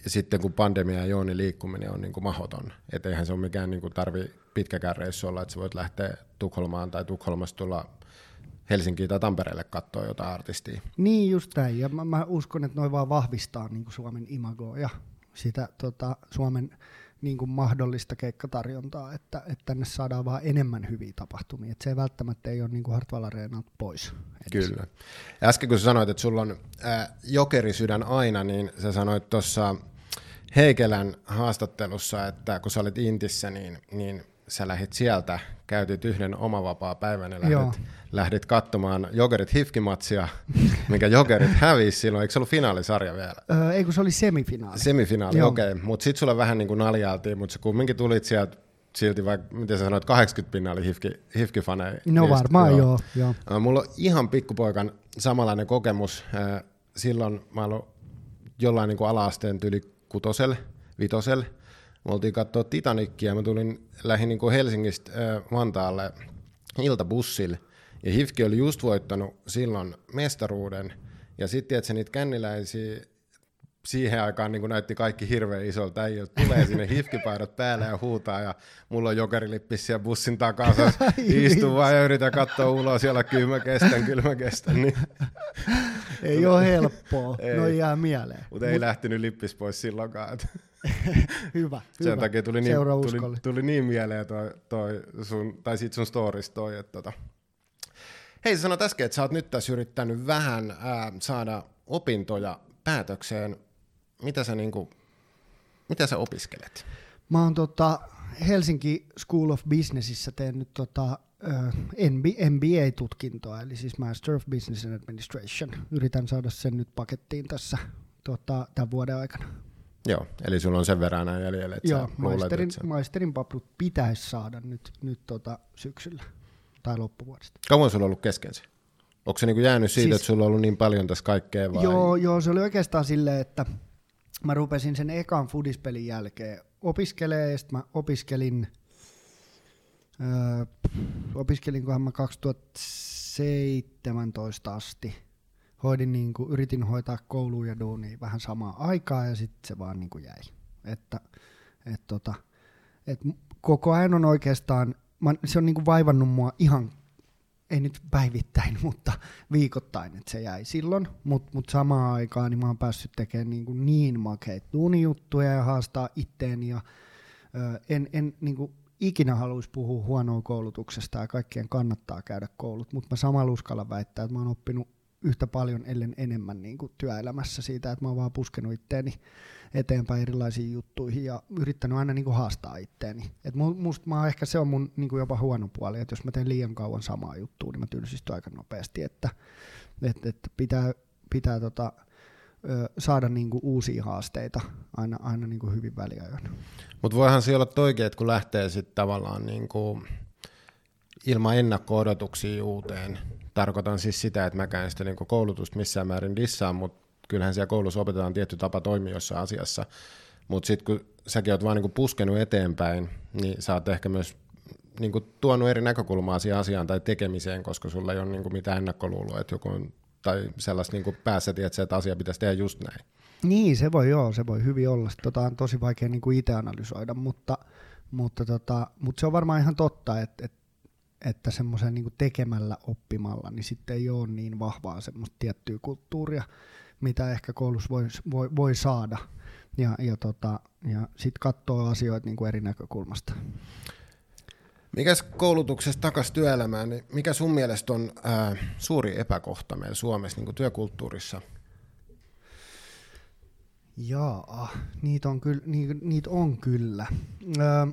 Speaker 1: sitten kun pandemia ja jooni liikkuminen on niin kuin mahoton. Että eihän se ole mikään niin kuin tarvi pitkäkään reissu olla, että sä voit lähteä Tukholmaan tai Tukholmasta tulla Helsinkiin tai Tampereelle katsoa jotain artistia.
Speaker 2: Niin just näin, ja mä, mä uskon, että noin vaan vahvistaa niin kuin Suomen imagoa ja sitä tota, Suomen niin kuin mahdollista keikkatarjontaa, että, että tänne saadaan vaan enemmän hyviä tapahtumia. Että se ei välttämättä ei ole niin kuin Hartwall Areenalta pois.
Speaker 1: Edes. Kyllä. Äsken kun sä sanoit, että sulla on äh, jokerisydän aina, niin sä sanoit tuossa Heikelän haastattelussa, että kun sä olit Intissä, niin, niin sä lähdit sieltä, käytit yhden omavapaa päivän ja
Speaker 2: Joo.
Speaker 1: lähdit, lähdit katsomaan Jokerit Hifkimatsia, minkä Jokerit hävisi silloin. Eikö se ollut finaalisarja vielä?
Speaker 2: Öö, ei kun se oli semifinaali.
Speaker 1: Semifinaali,
Speaker 2: Joo.
Speaker 1: okei. Okay. Mutta sitten sulle vähän niin kuin naljailtiin, mutta sä kumminkin tulit sieltä silti vaikka, miten sä sanoit, 80 pinna oli hifki, hifkifaneja.
Speaker 2: no
Speaker 1: niistä,
Speaker 2: varmaan joo. joo.
Speaker 1: Ä, Mulla on ihan pikkupoikan samanlainen kokemus. Silloin mä olin jollain niin kuin ala-asteen tyli kutoselle, vitoselle. Me oltiin katsoa Titanicia, mä tulin, lähdin niin kuin Helsingistä ä, Vantaalle iltabussille. Ja Hifki oli just voittanut silloin mestaruuden. Ja sitten, että se niitä känniläisiä siihen aikaan niin näytti kaikki hirveän isolta äijiltä. Tulee sinne hifkipaidat päälle ja huutaa ja mulla on jokerilippis siellä bussin takassa. Istun vaan ja yritän katsoa ulos siellä kyllä mä kestän, kyllä mä kestän. Niin.
Speaker 2: Ei ole helppoa,
Speaker 1: Ei.
Speaker 2: no jää mieleen.
Speaker 1: Mutta ei lähtenyt lippis pois silloinkaan. että
Speaker 2: Hyvä,
Speaker 1: Sen
Speaker 2: hyvä.
Speaker 1: takia tuli niin, tuli, tuli niin mieleen toi, toi sun, tai sit sun stories toi, että tota. Hei sä sanoit äsken, että sä oot nyt tässä yrittänyt vähän ää, saada opintoja päätökseen. Mitä sä, niinku, mitä sä opiskelet?
Speaker 2: Mä oon tota Helsinki School of Businessissa tehnyt tota, MBA-tutkintoa, eli siis Master of Business and Administration. Yritän saada sen nyt pakettiin tässä tota, tämän vuoden aikana.
Speaker 1: Joo, eli sulla on sen verran näin jäljellä, että
Speaker 2: Joo,
Speaker 1: luulet,
Speaker 2: maisterin,
Speaker 1: että sä...
Speaker 2: maisterin paperit pitäisi saada nyt, nyt tota, syksyllä tai loppuvuodesta.
Speaker 1: Kauan sulla on ollut kesken se? Onko se niinku jäänyt siitä,
Speaker 2: Siis-
Speaker 1: että sulla on ollut niin paljon tässä kaikkea vai?
Speaker 2: Joo, joo, se oli oikeastaan silleen, että mä rupesin sen ekan fudispelin jälkeen opiskelee ja sitten mä opiskelin, öö, opiskelinkohan mä 2017 asti. Hoidin niin kuin, yritin hoitaa kouluun ja duunia vähän samaan aikaan ja sitten se vaan niin kuin jäi. Että, et tota, et koko ajan on oikeastaan, mä, se on niin kuin vaivannut mua ihan ei nyt päivittäin, mutta viikoittain, että se jäi silloin, mutta mut samaan aikaan niin mä oon päässyt tekemään niin, kuin niin makeita duunijuttuja ja haastaa itteeni ja ö, en, en niin kuin ikinä haluaisi puhua huonoa koulutuksesta ja kaikkien kannattaa käydä koulut, mutta mä samalla uskallan väittää, että mä oon oppinut yhtä paljon, ellen enemmän niin kuin työelämässä siitä, että mä oon vaan puskenut itteeni eteenpäin erilaisiin juttuihin ja yrittänyt aina niin kuin haastaa itteeni. Et mu- musta mä ehkä se on mun niin kuin jopa huono puoli, että jos mä teen liian kauan samaa juttua, niin mä tylsistyn aika nopeasti, että, että, että pitää, pitää tota, saada niin kuin uusia haasteita aina, aina niin kuin hyvin väliajoin.
Speaker 1: Mutta voihan se olla toikin, että kun lähtee sitten tavallaan niinku ilman ennakko-odotuksia uuteen, tarkoitan siis sitä, että mäkään sitä niinku koulutusta missään määrin dissaan, mutta kyllähän siellä koulussa opetetaan tietty tapa toimia jossain asiassa, mutta sitten kun säkin oot vaan niinku puskenut eteenpäin, niin sä oot ehkä myös niinku tuonut eri näkökulmaa siihen asiaan tai tekemiseen, koska sulla ei ole niinku mitään ennakkoluuloa, että joku on, tai sellaista niinku päässä, tiedät, että asia pitäisi tehdä just näin.
Speaker 2: Niin, se voi joo, se voi hyvin olla. Tota on tosi vaikea niin itse analysoida, mutta, mutta, tota, mutta se on varmaan ihan totta, että, että, että semmoisen niin tekemällä oppimalla, niin sitten ei ole niin vahvaa semmoista tiettyä kulttuuria, mitä ehkä koulussa voi, voi, voi saada. Ja, ja, tota, ja sitten katsoo asioita niin kuin eri näkökulmasta.
Speaker 1: Mikäs koulutuksesta takaisin työelämään, niin mikä sun mielestä on ää, suuri epäkohta meillä Suomessa niin työkulttuurissa?
Speaker 2: Jaa, niitä on kyllä. Niitä, niitä on kyllä. Öö,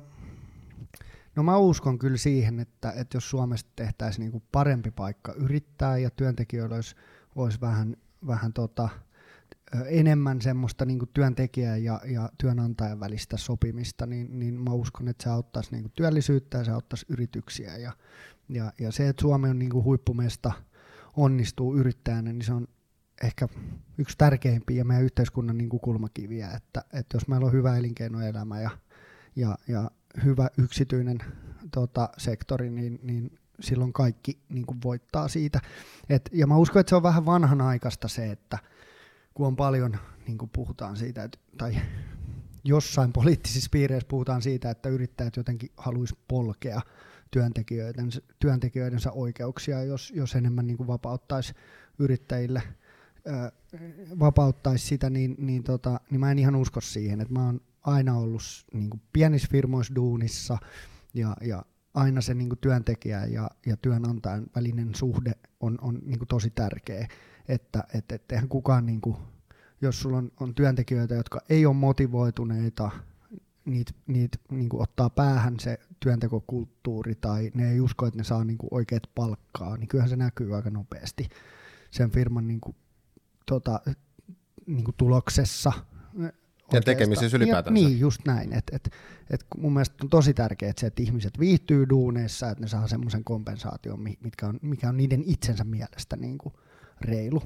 Speaker 2: no mä uskon kyllä siihen, että, että jos Suomesta tehtäisiin niinku parempi paikka yrittää ja työntekijöillä olisi, olisi vähän, vähän tota, enemmän semmoista niinku työntekijän ja, ja työnantajan välistä sopimista, niin, niin mä uskon, että se auttaisi niinku työllisyyttä ja se auttaisi yrityksiä. Ja, ja, ja se, että Suomi on niinku huippumesta onnistuu yrittäjänä, niin se on ehkä yksi tärkeimpiä meidän yhteiskunnan niin kuin kulmakiviä, että, että jos meillä on hyvä elinkeinoelämä ja, ja, ja hyvä yksityinen tota, sektori, niin, niin silloin kaikki niin kuin voittaa siitä. Et, ja mä uskon, että se on vähän vanhanaikaista se, että kun on paljon, niin kuin puhutaan siitä, että, tai jossain poliittisissa piireissä puhutaan siitä, että yrittäjät jotenkin haluaisi polkea työntekijöidensä, työntekijöidensä oikeuksia, jos, jos enemmän niin kuin vapauttaisi yrittäjille vapauttaisi sitä, niin, niin, tota, niin mä en ihan usko siihen. Et mä oon aina ollut niin kuin pienissä firmoissa duunissa ja, ja aina se niin kuin työntekijä ja, ja työnantajan välinen suhde on, on niin kuin tosi tärkeä. Että et, et eihän kukaan, niin kuin, jos sulla on, on työntekijöitä, jotka ei ole motivoituneita, niitä niit, niinku ottaa päähän se työntekokulttuuri tai ne ei usko, että ne saa niinku oikeat palkkaa, niin kyllähän se näkyy aika nopeasti sen firman niinku, tota, niinku tuloksessa.
Speaker 1: Ja tekemisessä ylipäätänsä.
Speaker 2: Ja, niin, just näin. Et, et, et mun mielestä on tosi tärkeää se, että ihmiset viihtyy duuneissa, että ne saa semmoisen kompensaation, mitkä on, mikä on niiden itsensä mielestä niin kuin reilu.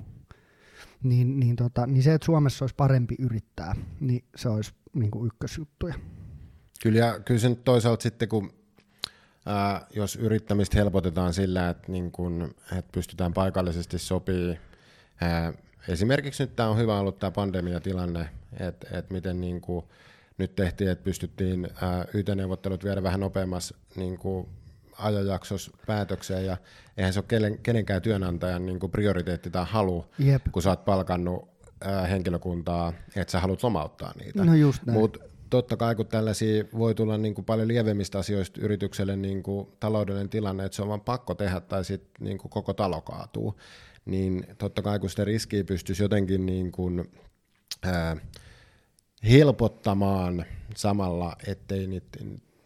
Speaker 2: Niin, niin, tota, niin se, että Suomessa olisi parempi yrittää, niin se olisi niin kuin ykkösjuttuja.
Speaker 1: Kyllä, ja kyllä se nyt toisaalta sitten, kun ää, jos yrittämistä helpotetaan sillä, että, niin kun, että pystytään paikallisesti sopii, ää, esimerkiksi nyt tämä on hyvä ollut tämä pandemiatilanne, että, että miten niin kuin, nyt tehtiin, että pystyttiin YT-neuvottelut viedä vähän nopeammassa niin kuin, ajanjaksossa päätökseen, ja eihän se ole kenenkään työnantajan niin kuin prioriteetti tai halu, Jep. kun sä oot palkannut ää, henkilökuntaa, että sä haluat lomauttaa niitä.
Speaker 2: No just näin.
Speaker 1: Mut totta kai kun tällaisia voi tulla niin kuin paljon lievemmistä asioista yritykselle niin kuin taloudellinen tilanne, että se on vaan pakko tehdä tai sitten niin kuin koko talo kaatuu, niin totta kai kun sitä riskiä pystyisi jotenkin niin kuin, ää, helpottamaan samalla, ettei niitä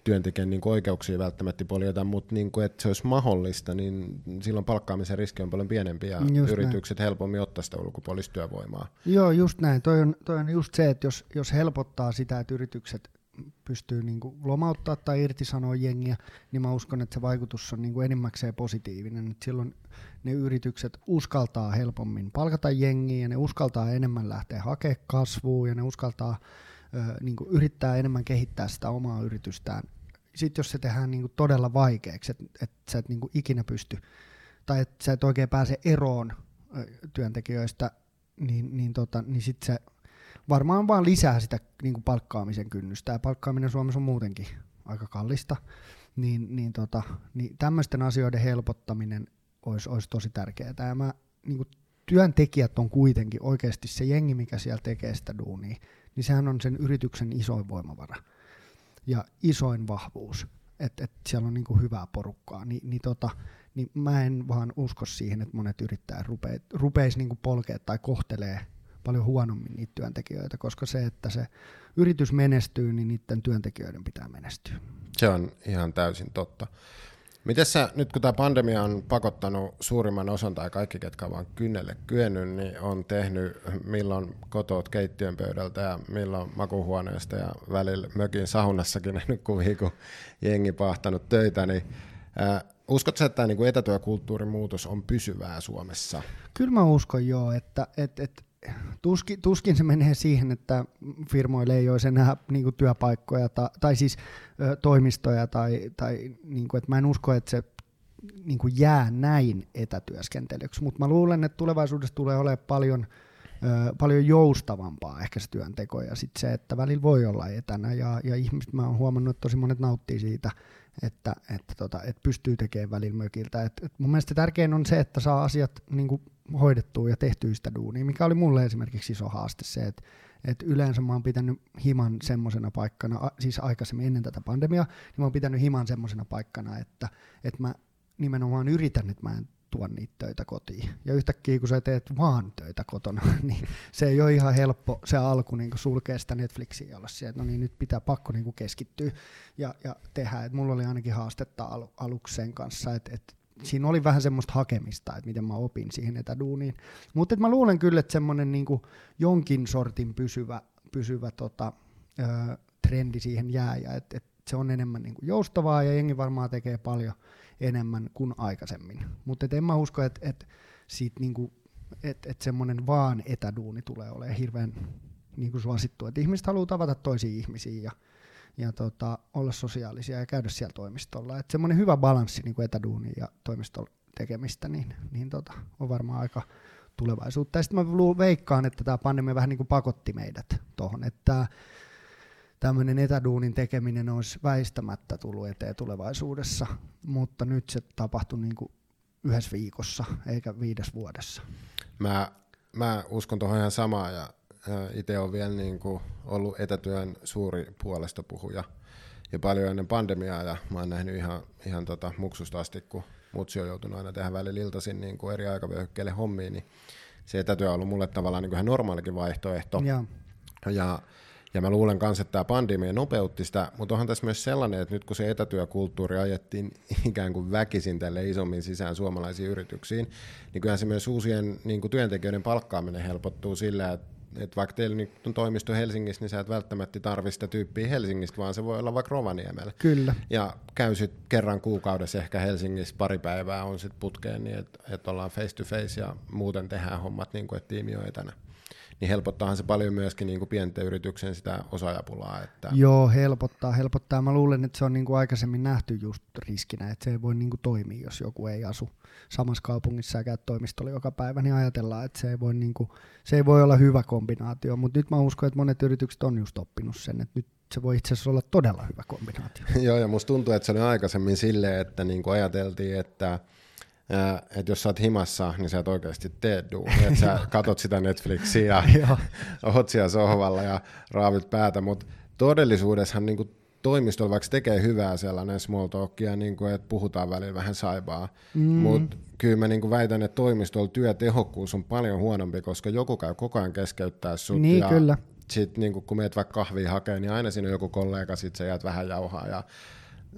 Speaker 1: työntekijän niin oikeuksia välttämättä poljeta, mutta niin kuin, että se olisi mahdollista, niin silloin palkkaamisen riski on paljon pienempi ja just yritykset näin. helpommin ottaa sitä ulkopuolista työvoimaa.
Speaker 2: Joo, just näin. Toi on, toi on just se, että jos, jos helpottaa sitä, että yritykset pystyy niin kuin lomauttaa tai irtisanoa jengiä, niin mä uskon, että se vaikutus on niin kuin enimmäkseen positiivinen. Et silloin ne yritykset uskaltaa helpommin palkata jengiä ja ne uskaltaa enemmän lähteä hakemaan kasvua ja ne uskaltaa ö, niin kuin yrittää enemmän kehittää sitä omaa yritystään sitten jos se tehdään niin kuin todella vaikeaksi, että et sä et niin kuin ikinä pysty, tai että sä et oikein pääse eroon työntekijöistä, niin, niin, tota, niin sitten se varmaan vaan lisää sitä niin kuin palkkaamisen kynnystä, ja palkkaaminen Suomessa on muutenkin aika kallista, niin, niin, tota, niin tämmöisten asioiden helpottaminen olisi, olisi tosi tärkeää. Ja mä, niin kuin työntekijät on kuitenkin oikeasti se jengi, mikä siellä tekee sitä duunia, niin sehän on sen yrityksen isoin voimavara ja isoin vahvuus, että et siellä on niinku hyvää porukkaa, Ni, niin, tota, niin mä en vaan usko siihen, että monet yrittäjät rupeis, rupeis niinku polkea tai kohtelee paljon huonommin niitä työntekijöitä, koska se, että se yritys menestyy, niin niiden työntekijöiden pitää menestyä.
Speaker 1: Se on ihan täysin totta. Miten sä, nyt kun tämä pandemia on pakottanut suurimman osan tai kaikki, ketkä vaan kynnelle kyennyt, niin on tehnyt milloin kotoot keittiön pöydältä ja milloin makuhuoneesta ja välillä mökin saunassakin nähnyt kuvia, kun jengi pahtanut töitä, niin äh, uskotko että tämä niin etätyökulttuurin muutos on pysyvää Suomessa?
Speaker 2: Kyllä mä uskon joo, että, että, että tuskin, tuskin se menee siihen, että firmoille ei olisi enää niin kuin työpaikkoja tai, tai siis ö, toimistoja, tai, tai niin kuin, että mä en usko, että se niin kuin jää näin etätyöskentelyksi, mutta mä luulen, että tulevaisuudessa tulee olemaan paljon, ö, paljon joustavampaa ehkä se työnteko ja sitten se, että välillä voi olla etänä ja, ja ihmiset, mä oon huomannut, että tosi monet nauttii siitä, että, että, tota, että pystyy tekemään välillä mökiltä. Et, et mun mielestä tärkein on se, että saa asiat niin kuin hoidettua ja tehtyä sitä duunia, mikä oli mulle esimerkiksi iso haaste se, että et yleensä mä oon pitänyt himan semmoisena paikkana, siis aikaisemmin ennen tätä pandemiaa, niin mä oon pitänyt himan semmoisena paikkana, että, että mä nimenomaan yritän, että mä en tuo niitä töitä kotiin. Ja yhtäkkiä kun sä teet vaan töitä kotona, niin se ei ole ihan helppo se alku niin sulkea sitä Netflixiä olla siellä, että no niin nyt pitää pakko niin keskittyä ja, ja tehdä. Et mulla oli ainakin haastetta al- aluksi sen kanssa, että et siinä oli vähän semmoista hakemista, että miten mä opin siihen etäduuniin. Mutta mä luulen kyllä, että semmoinen niin jonkin sortin pysyvä, pysyvä tota, ö, trendi siihen jää ja että et se on enemmän niin joustavaa ja jengi varmaan tekee paljon enemmän kuin aikaisemmin. Mutta en mä usko, että et siitä niinku, et, et semmoinen vaan etäduuni tulee olemaan hirveän niinku suosittu. Et ihmiset haluaa tavata toisia ihmisiä ja, ja tota, olla sosiaalisia ja käydä siellä toimistolla. Et semmoinen hyvä balanssi niinku etäduuni ja toimistolla tekemistä niin, niin tota, on varmaan aika tulevaisuutta. Ja sitten mä veikkaan, että tämä pandemia vähän niin kuin pakotti meidät tuohon, että tämmöinen etäduunin tekeminen olisi väistämättä tullut eteen tulevaisuudessa, mutta nyt se tapahtui niin kuin yhdessä viikossa eikä viides vuodessa.
Speaker 1: Mä, mä uskon tuohon ihan samaa ja itse olen vielä niin kuin ollut etätyön suuri puolesta puhuja jo paljon ennen pandemiaa ja mä oon nähnyt ihan, ihan tota muksusta asti, kun mutsi on joutunut aina tehdä välillä iltaisin niin kuin eri aikavyöhykkeille hommiin, niin se etätyö on ollut mulle tavallaan niin kuin ihan normaalikin vaihtoehto. Ja, ja Ja mä luulen myös, että tämä pandemia nopeutti sitä, mutta onhan tässä myös sellainen, että nyt kun se etätyökulttuuri ajettiin ikään kuin väkisin tälle isommin sisään suomalaisiin yrityksiin, niin kyllähän se myös uusien niin kuin työntekijöiden palkkaaminen helpottuu sillä, että että vaikka teillä nyt on toimisto Helsingissä, niin sä et välttämättä tarvitse sitä tyyppiä Helsingistä, vaan se voi olla vaikka Rovaniemellä.
Speaker 2: Kyllä.
Speaker 1: Ja käy sitten kerran kuukaudessa ehkä Helsingissä pari päivää on sitten putkeen niin, että et ollaan face to face ja muuten tehdään hommat niin kuin, että tiimi on etänä niin helpottaahan se paljon myöskin niin kuin pienten yrityksen sitä osaajapulaa. Että...
Speaker 2: Joo, helpottaa, helpottaa. Mä luulen, että se on niin kuin aikaisemmin nähty just riskinä, että se ei voi niin kuin toimia, jos joku ei asu samassa kaupungissa ja käy toimistolla joka päivä, niin ajatellaan, että se ei voi, niin kuin, se ei voi olla hyvä kombinaatio, mutta nyt mä uskon, että monet yritykset on just oppinut sen, että nyt se voi itse asiassa olla todella hyvä kombinaatio.
Speaker 1: Joo, ja musta tuntuu, että se oli aikaisemmin silleen, että niin kuin ajateltiin, että että jos sä oot himassa, niin sä et oikeasti tee duunia. Että sä katot sitä Netflixiä ja oot siellä sohvalla ja raavit päätä, mutta todellisuudessahan niin kuin toimistolla vaikka tekee hyvää sellainen small talkia, niin kuin, että puhutaan välillä vähän saibaa, mm. mutta kyllä mä niin kuin väitän, että toimistolla työtehokkuus on paljon huonompi, koska joku käy koko ajan keskeyttää sut.
Speaker 2: Niin,
Speaker 1: ja
Speaker 2: kyllä.
Speaker 1: Sit, niin kun meet vaikka kahvia hakemaan, niin aina siinä on joku kollega, sit sä jäät vähän jauhaa ja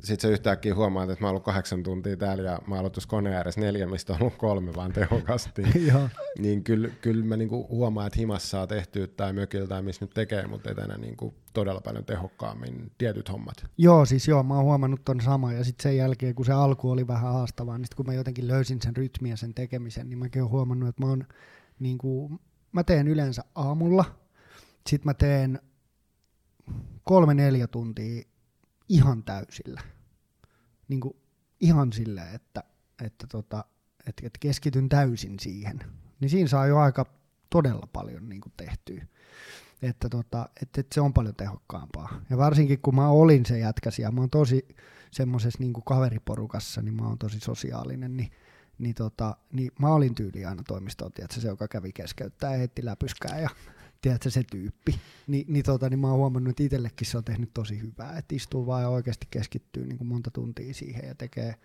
Speaker 1: sitten sä yhtäkkiä huomaat, että mä oon ollut kahdeksan tuntia täällä ja mä oon koneen ääressä neljä, mistä on ollut kolme vaan tehokasti. niin kyllä, kyllä mä niinku huomaan, että himassa saa tehtyä tai mökillä tai missä nyt tekee, mutta etänä niinku todella paljon tehokkaammin tietyt hommat.
Speaker 2: Joo, siis joo, mä oon huomannut ton sama ja sitten sen jälkeen, kun se alku oli vähän haastavaa, niin sit kun mä jotenkin löysin sen rytmiä sen tekemisen, niin mäkin oon huomannut, että mä oon niinku, mä teen yleensä aamulla, sitten mä teen kolme neljä tuntia ihan täysillä. Niin kuin ihan silleen, että, että, tota, että, että keskityn täysin siihen. Niin siinä saa jo aika todella paljon niin kuin tehtyä. Että, tota, että, että se on paljon tehokkaampaa. Ja varsinkin kun mä olin se jätkä siellä, mä oon tosi semmoisessa niin kaveriporukassa, niin mä oon tosi sosiaalinen, niin, niin, tota, niin mä olin tyyli aina toimistoon, se, joka kävi keskeyttää heitti läpyskää ja tiedätkö, se tyyppi, Ni, niin, tota, niin mä oon huomannut, että itsellekin se on tehnyt tosi hyvää, että istuu vaan ja oikeasti keskittyy niin kuin monta tuntia siihen ja tekee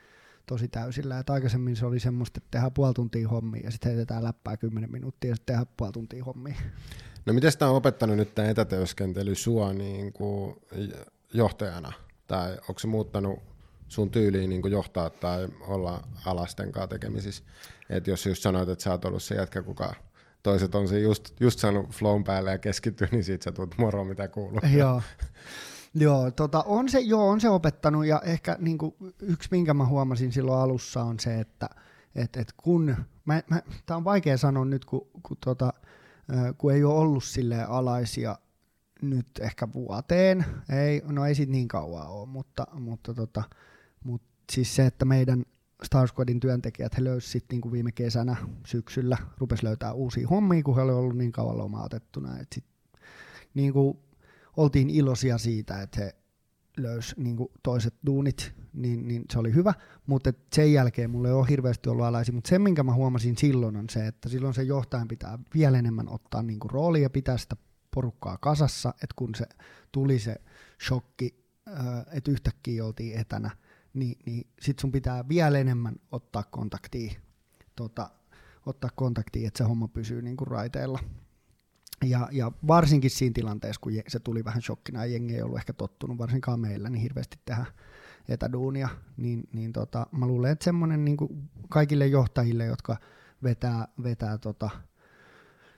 Speaker 2: tosi täysillä. Et aikaisemmin se oli semmoista, että tehdään puoli tuntia hommia ja sitten heitetään läppää kymmenen minuuttia ja sitten tehdään puoli tuntia hommia.
Speaker 1: No miten tämä on opettanut nyt tämä etätyöskentely sua niin kuin johtajana? Tai onko se muuttanut sun tyyliin niin johtaa tai olla alasten kanssa tekemisissä? Et jos just sanoit, että sä oot ollut se jätkä, kuka toiset on se just, just saanut flown päälle ja keskittyy, niin sit sä tulet moro, mitä kuuluu.
Speaker 2: Joo. Joo, tota, on, se, joo, on se opettanut ja ehkä niin kuin, yksi, minkä mä huomasin silloin alussa on se, että et, et kun, mä, mä, tää on vaikea sanoa nyt, kun, kun, tota, kun ei ole ollut sille alaisia nyt ehkä vuoteen, ei, no ei sit niin kauan ole, mutta, mutta, tota, mutta siis se, että meidän Star Squadin työntekijät, he löysivät niin viime kesänä syksyllä, rupes löytää uusia hommia, kun he olivat ollut niin kauan lomautettuna. Et sit, niin kuin, oltiin iloisia siitä, että he löysi niin kuin toiset duunit, niin, niin se oli hyvä, mutta sen jälkeen mulla ei ole hirveästi ollut alaisia, mutta se, minkä mä huomasin silloin, on se, että silloin se johtajan pitää vielä enemmän ottaa niin kuin roolia ja pitää sitä porukkaa kasassa, että kun se tuli se shokki, että yhtäkkiä oltiin etänä, niin, niin sit sun pitää vielä enemmän ottaa kontaktia, tota, ottaa kontaktia, että se homma pysyy niin kuin raiteilla. Ja, ja varsinkin siinä tilanteessa, kun se tuli vähän shokkina ja jengi ei ollut ehkä tottunut, varsinkaan meillä, niin hirveästi tehdä etäduunia, niin, niin tota, mä luulen, että semmoinen niin kaikille johtajille, jotka vetää, vetää tota,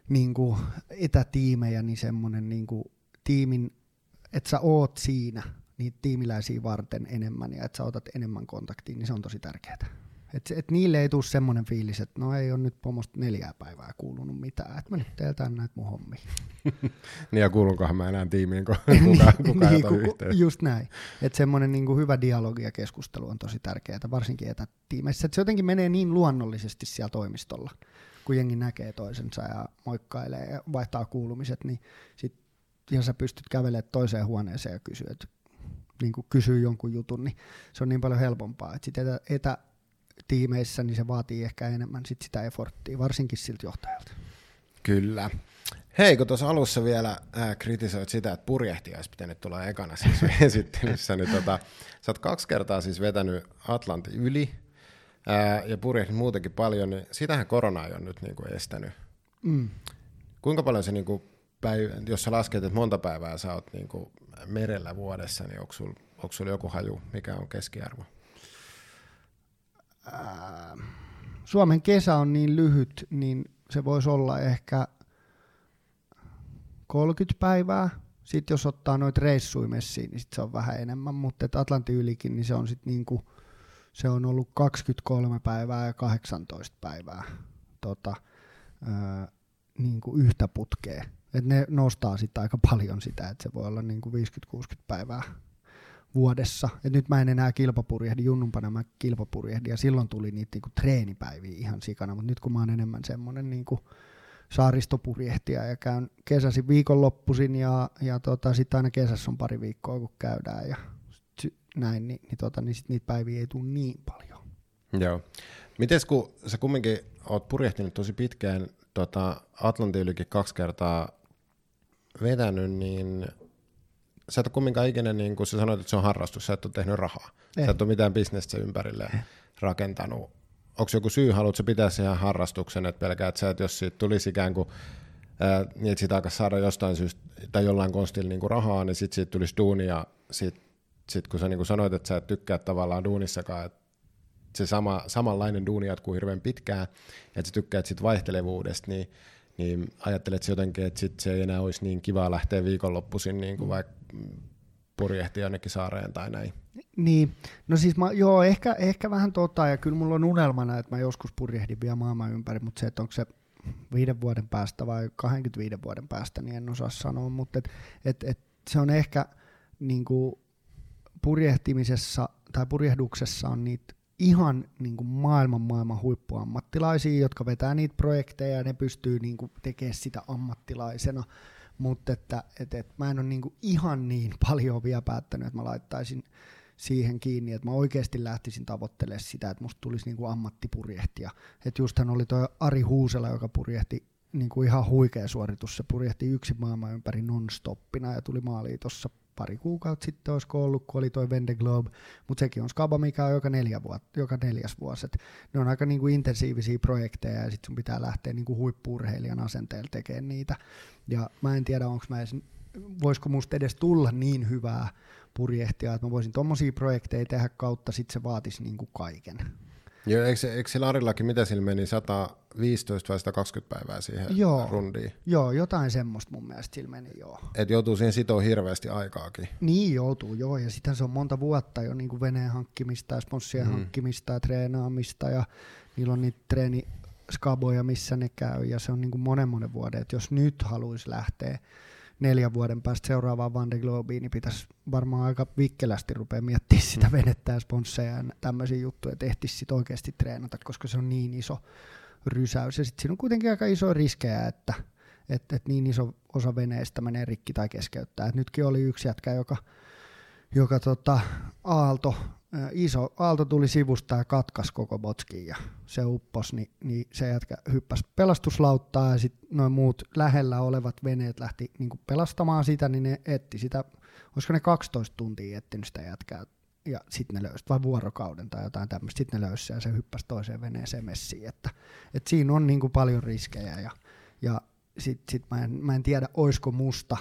Speaker 2: niin kuin etätiimejä, niin semmoinen niin kuin tiimin, että sä oot siinä, niitä tiimiläisiä varten enemmän ja että sä otat enemmän kontaktiin, niin se on tosi tärkeää. Et, et niille ei tule semmoinen fiilis, että no ei ole nyt pomosta neljää päivää kuulunut mitään, että mä nyt teen näitä mun hommia.
Speaker 1: niin ja kuulunkohan mä enää tiimiin, kun kukaan, kukaan niin,
Speaker 2: ku, Just näin. Että semmoinen niin hyvä dialogi ja keskustelu on tosi tärkeää, varsinkin etätiimeissä. Että se jotenkin menee niin luonnollisesti siellä toimistolla, kun jengi näkee toisensa ja moikkailee ja vaihtaa kuulumiset, niin sit, ja sä pystyt kävelemään toiseen huoneeseen ja kysyä, että niin kuin kysyy jonkun jutun, niin se on niin paljon helpompaa. Et sit etä, etätiimeissä niin se vaatii ehkä enemmän sit sitä efforttia, varsinkin siltä johtajalta.
Speaker 1: Kyllä. Hei, kun tuossa alussa vielä äh, kritisoit sitä, että purjehti olisi pitänyt tulla ekana siis esittelyssä, niin tota, sä oot kaksi kertaa siis vetänyt Atlantin yli äh, ja purjehdit muutenkin paljon, niin sitähän korona ei ole nyt niinku estänyt. Mm. Kuinka paljon se niinku päivä, jos sä lasket, että monta päivää sä oot niin merellä vuodessa, niin onko sulla onko sul joku haju, mikä on keskiarvo?
Speaker 2: Ää, Suomen kesä on niin lyhyt, niin se voisi olla ehkä 30 päivää. Sitten jos ottaa noita reissuja messiin, niin sit se on vähän enemmän, mutta Atlantin ylikin, niin se on sitten niinku, se on ollut 23 päivää ja 18 päivää tota, ää, niinku yhtä putkea. Et ne nostaa sitten aika paljon sitä, että se voi olla niinku 50-60 päivää vuodessa. Et nyt mä en enää kilpapurjehdi, junnumpana mä kilpapurjehdin ja silloin tuli niitä niinku treenipäiviä ihan sikana, mutta nyt kun mä oon enemmän semmonen niinku saaristopurjehtija ja käyn kesäsi viikonloppuisin ja, ja tota, sitten aina kesässä on pari viikkoa kun käydään ja näin, niin, niin, tota, niin sit niitä päiviä ei tule niin paljon.
Speaker 1: Joo. Miten kun sä kumminkin oot purjehtinut tosi pitkään tota Atlantin ylikin kaksi kertaa vetänyt, niin sä et ole kumminkaan ikinä, niin kuin sä sanoit, että se on harrastus, sä et ole tehnyt rahaa. Ei. Sä et ole mitään bisnestä ympärille Ei. rakentanut. Onko joku syy, haluatko pitää siihen harrastuksen, että pelkäät sä, että jos siitä tulisi ikään kuin ää, niin, että siitä alkaisi saada jostain syystä tai jollain konstilla niin kuin rahaa, niin sitten siitä tulisi duuni ja sitten sit kun sä niin kuin sanoit, että sä et tykkää tavallaan duunissakaan, että se sama, samanlainen duuni jatkuu hirveän pitkään, ja että sä tykkäät siitä vaihtelevuudesta, niin, niin ajattelet jotenkin, että sit se ei enää olisi niin kiva lähteä viikonloppuisin niin kuin vaikka purjehti jonnekin saareen tai näin.
Speaker 2: Niin, no siis mä, joo, ehkä, ehkä vähän tota, ja kyllä mulla on unelmana, että mä joskus purjehdin vielä maailman ympäri, mutta se, että onko se viiden vuoden päästä vai 25 vuoden päästä, niin en osaa sanoa, mutta et, et, et se on ehkä niin kuin purjehtimisessa tai purjehduksessa on niitä ihan niin kuin maailman maailman huippuammattilaisia, jotka vetää niitä projekteja ja ne pystyy niin kuin tekemään sitä ammattilaisena mutta että, et, et mä en ole niinku ihan niin paljon vielä päättänyt, että mä laittaisin siihen kiinni, että mä oikeasti lähtisin tavoittelemaan sitä, että musta tulisi niinku ammattipurjehtija. Että justhan oli tuo Ari Huusela, joka purjehti niinku ihan huikea suoritus. Se purjehti yksi maailman ympäri non-stoppina ja tuli maaliin tuossa pari kuukautta sitten olisiko ollut, kun oli toi Vende Globe, mutta sekin on skaba, mikä on joka, neljä vuotta, joka neljäs vuosi. Et ne on aika niinku intensiivisiä projekteja ja sitten sun pitää lähteä niinku huippuurheilijan asenteella tekemään niitä. Ja mä en tiedä, onko mä edes, voisiko musta edes tulla niin hyvää purjehtia, että mä voisin tommosia projekteja tehdä kautta, sitten se vaatisi niinku kaiken.
Speaker 1: Joo, eikö, eikö sillä Arillakin, mitä sillä meni, 115 vai 120 päivää siihen
Speaker 2: joo,
Speaker 1: rundiin?
Speaker 2: Joo, jotain semmoista mun mielestä sillä meni, joo.
Speaker 1: Et joutuu siihen sitoa hirveästi aikaakin.
Speaker 2: Niin joutuu, joo, ja sitten se on monta vuotta jo niin kuin veneen hankkimista ja sponssien mm. hankkimista ja treenaamista, ja niillä on niitä treeni skaboja, missä ne käy, ja se on niin kuin monen monen vuoden, että jos nyt haluaisi lähteä neljän vuoden päästä seuraavaan Van de Globeen, niin pitäisi varmaan aika vikkelästi rupea miettimään sitä venettä ja sponsseja ja tämmöisiä juttuja, että ehtisi sit oikeasti treenata, koska se on niin iso rysäys. Ja sitten siinä on kuitenkin aika iso riskejä, että että et niin iso osa veneestä menee rikki tai keskeyttää. Et nytkin oli yksi jätkä, joka, joka tota, Aalto iso aalto tuli sivusta ja katkas koko botskin ja se uppos, niin, niin se jätkä hyppäsi pelastuslauttaa ja sitten noin muut lähellä olevat veneet lähti niin pelastamaan sitä, niin ne etti sitä, olisiko ne 12 tuntia etsinyt sitä jätkää ja sitten ne löysi, vai vuorokauden tai jotain tämmöistä, sitten ne löysi ja se hyppäsi toiseen veneeseen messiin, että, että siinä on niin paljon riskejä ja, ja sitten sit mä, en, mä en tiedä, oisko musta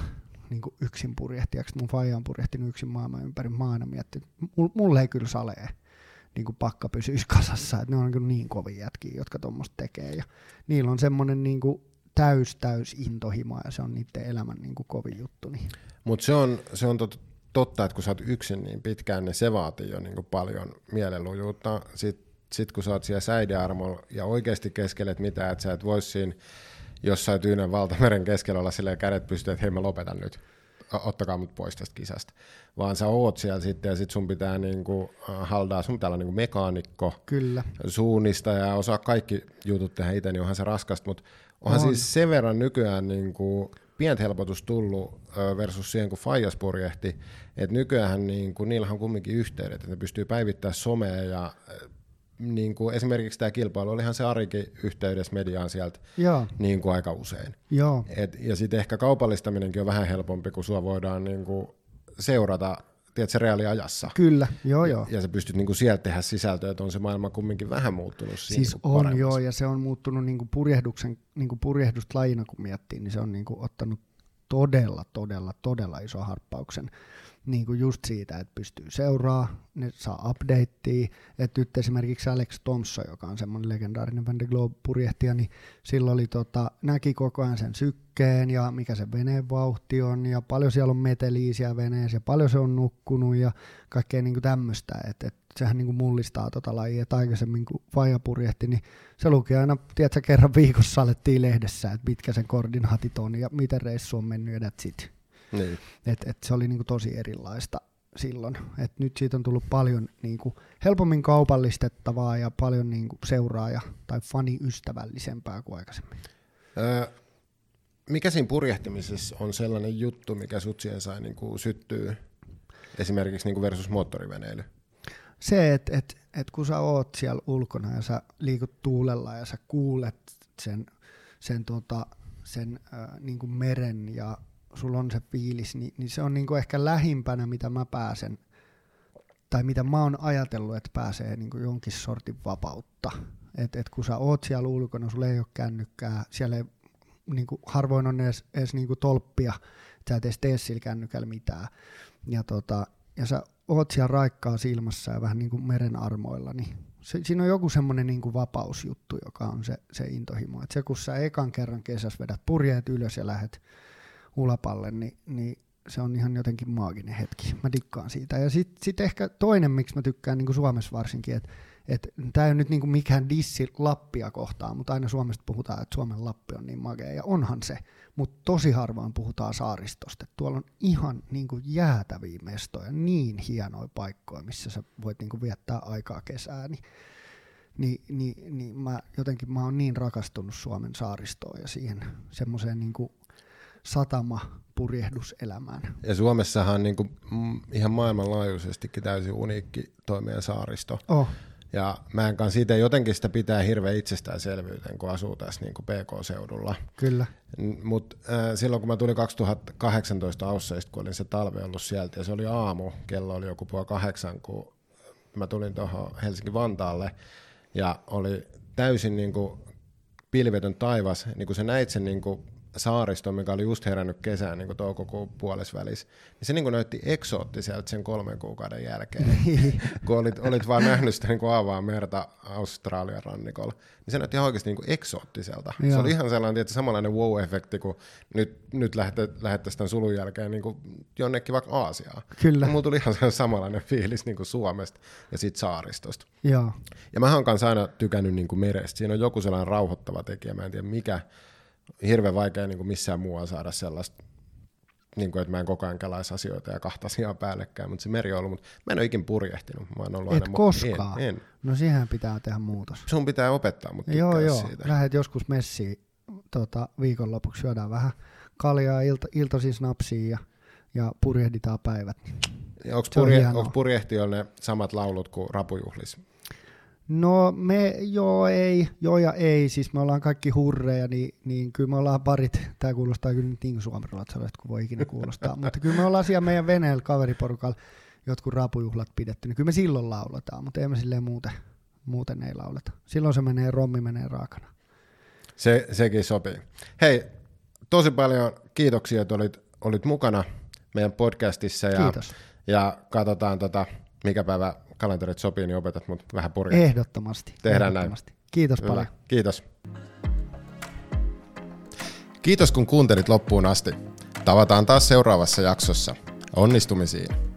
Speaker 2: niin kuin yksin purjehtijaksi. Mun faija on purjehtinut yksin maailman ympäri. Mä aina miettin, että mulle ei kyllä salee niin kuin pakka pysyisi kasassa. Että ne on niin, niin kovia jätkiä, jotka tuommoista tekee. Ja niillä on semmoinen niin kuin täys, täys intohimo ja se on niiden elämän niin kuin kovin juttu. Niin.
Speaker 1: Mutta se on, se on tot, totta, että kun sä oot yksin niin pitkään, niin se vaatii jo niin kuin paljon mielenlujuutta. Sitten sit kun sä oot siellä säidearmolla ja oikeasti keskelet mitään, että sä et vois siinä jossain Tyynen valtameren keskellä olla silleen kädet pystyy, että hei mä lopetan nyt, ottakaa mut pois tästä kisasta. Vaan sä oot siellä sitten ja sit sun pitää niinku haldaa, sun pitää olla niinku mekaanikko,
Speaker 2: Kyllä.
Speaker 1: suunnista ja osaa kaikki jutut tehdä itse, niin onhan se raskasta, mutta onhan on. siis sen verran nykyään niinku pientä helpotus tullut versus siihen, kun Fajas purjehti, että nykyään niin kuin, niillä on kumminkin yhteydet, että ne pystyy päivittämään somea ja niin kuin esimerkiksi tämä kilpailu, olihan se Arikin yhteydessä mediaan sieltä Joo. Niin kuin aika usein.
Speaker 2: Joo.
Speaker 1: Et, ja sitten ehkä kaupallistaminenkin on vähän helpompi, kun sua voidaan niin kuin seurata tiedätkö, reaaliajassa.
Speaker 2: Kyllä, joo joo.
Speaker 1: Ja, ja sä pystyt niin kuin sieltä tehdä sisältöä, että on se maailma kumminkin vähän muuttunut
Speaker 2: Siis
Speaker 1: niin
Speaker 2: on paremmassa. joo, ja se on muuttunut niin kuin purjehduksen, niin kuin purjehdusta lajina, kun miettii, niin se on niin kuin ottanut todella, todella, todella iso harppauksen niin kuin just siitä, että pystyy seuraa, ne saa updatea, että nyt esimerkiksi Alex Thompson, joka on semmoinen legendaarinen Van de Globe-purjehtija, niin sillä oli tota, näki koko ajan sen sykkeen ja mikä se veneen vauhti on ja paljon siellä on meteliisiä veneessä ja paljon se on nukkunut ja kaikkea niin tämmöistä, että, että sehän niin kuin mullistaa tota lajia, että aikaisemmin kun Faija purjehti, niin se luki aina, tiedätkö, kerran viikossa alettiin lehdessä, että mitkä sen koordinaatit on ja miten reissu on mennyt ja that's it. Niin. Et, et se oli niinku tosi erilaista silloin. Et nyt siitä on tullut paljon niinku helpommin kaupallistettavaa ja paljon niinku seuraaja- tai faniystävällisempää kuin aikaisemmin. Öö,
Speaker 1: mikä siinä purjehtimisessa on sellainen juttu, mikä sut siihen sai niinku syttyä esimerkiksi niinku versus moottoriveneily?
Speaker 2: Se, että et, et kun sä oot siellä ulkona ja sä liikut tuulella ja sä kuulet sen, sen, tota, sen äh, niinku meren ja sulla on se fiilis, niin, niin se on niinku ehkä lähimpänä, mitä mä pääsen, tai mitä mä oon ajatellut, että pääsee niinku jonkin sortin vapautta. Et, et kun sä oot siellä ulkona, sulla ei ole kännykkää, siellä ei, niinku, harvoin on edes, edes niinku tolppia, sä et edes tee sillä kännykällä mitään. Ja, tota, ja sä oot siellä raikkaa silmassa ja vähän niin kuin meren armoilla, niin se, siinä on joku semmoinen niin vapausjuttu, joka on se, se intohimo. Et se, kun sä ekan kerran kesässä vedät purjeet ylös ja lähdet ulapalle, niin, niin se on ihan jotenkin maaginen hetki. Mä dikkaan siitä. Ja sitten sit ehkä toinen, miksi mä tykkään niin kuin Suomessa varsinkin, että et, tämä ei ole nyt niin kuin mikään dissi Lappia kohtaan, mutta aina Suomesta puhutaan, että Suomen Lappi on niin magea, ja onhan se, mutta tosi harvoin puhutaan saaristosta. Tuolla on ihan niin kuin jäätäviä mestoja, niin hienoja paikkoja, missä sä voit niin kuin viettää aikaa kesää, niin niin, niin, niin mä jotenkin mä oon niin rakastunut Suomen saaristoon ja siihen semmoiseen niin satama purjehduselämään.
Speaker 1: Ja Suomessahan on niin kuin ihan maailmanlaajuisestikin täysin uniikki toimien saaristo.
Speaker 2: Oh.
Speaker 1: Ja mä en kanssa siitä jotenkin sitä pitää hirveän itsestäänselvyyteen, kun asuu tässä niin kuin PK-seudulla.
Speaker 2: Kyllä.
Speaker 1: Mutta äh, silloin kun mä tulin 2018 Ausseista, kun olin se talve ollut sieltä, ja se oli aamu, kello oli joku puoli kahdeksan, kun mä tulin tuohon Helsinki-Vantaalle, ja oli täysin niin kuin pilvetön taivas, niin kuin sä näit sen niin kuin saaristo, mikä oli just herännyt kesään niin toukokuun puolesvälissä, niin se niin näytti eksoottiselta sen kolmen kuukauden jälkeen, kun olit, olit vaan nähnyt sitä niin kuin aavaa merta Australian rannikolla, niin se näytti ihan oikeasti niin kuin eksoottiselta. Joo. Se oli ihan sellainen että samanlainen wow-efekti, kun nyt, nyt lähettäisiin tämän sulun jälkeen niin kuin jonnekin vaikka Aasiaan.
Speaker 2: Kyllä.
Speaker 1: Ja mulla tuli ihan samanlainen fiilis niin kuin Suomesta ja siitä saaristosta.
Speaker 2: Joo.
Speaker 1: Ja mä oon kanssa aina tykännyt niin kuin merestä. Siinä on joku sellainen rauhoittava tekijä, mä en tiedä mikä, hirveän vaikea niin kuin missään muualla saada sellaista, niin kuin, että mä en koko ajan kelaisi asioita ja kahta asiaa päällekkäin, mutta se meri on ollut, mutta mä en ole ikin purjehtinut. Mä oon ollut
Speaker 2: Et
Speaker 1: aina
Speaker 2: koskaan?
Speaker 1: En, en.
Speaker 2: No siihen pitää tehdä muutos.
Speaker 1: Sun pitää opettaa, mutta
Speaker 2: Joo, joo.
Speaker 1: siitä.
Speaker 2: Lähet joskus messiin tota, viikonlopuksi, syödään vähän kaljaa, ilta, iltaisin snapsiin ja, ja purjehditaan päivät.
Speaker 1: Onko purje, purjehtijoilla ne samat laulut kuin rapujuhlis?
Speaker 2: No me, joo ei, joo ja ei, siis me ollaan kaikki hurreja, niin, niin kyllä me ollaan parit, tämä kuulostaa kyllä nyt niin suomenruotsalaiset kuin voi ikinä kuulostaa, mutta kyllä me ollaan siellä meidän veneellä kaveriporukalla jotkut rapujuhlat pidetty, niin kyllä me silloin lauletaan, mutta ei me silleen muuten, muuten ei lauleta. Silloin se menee, rommi menee raakana.
Speaker 1: Se, sekin sopii. Hei, tosi paljon kiitoksia, että olit, olit mukana meidän podcastissa ja,
Speaker 2: Kiitos.
Speaker 1: ja katsotaan tota, mikä päivä kalenterit sopii, niin opetat mut vähän purjaa.
Speaker 2: Ehdottomasti.
Speaker 1: Tehdään
Speaker 2: ehdottomasti. näin. Kiitos Hyvä. paljon.
Speaker 1: Kiitos. Kiitos kun kuuntelit loppuun asti. Tavataan taas seuraavassa jaksossa. Onnistumisiin!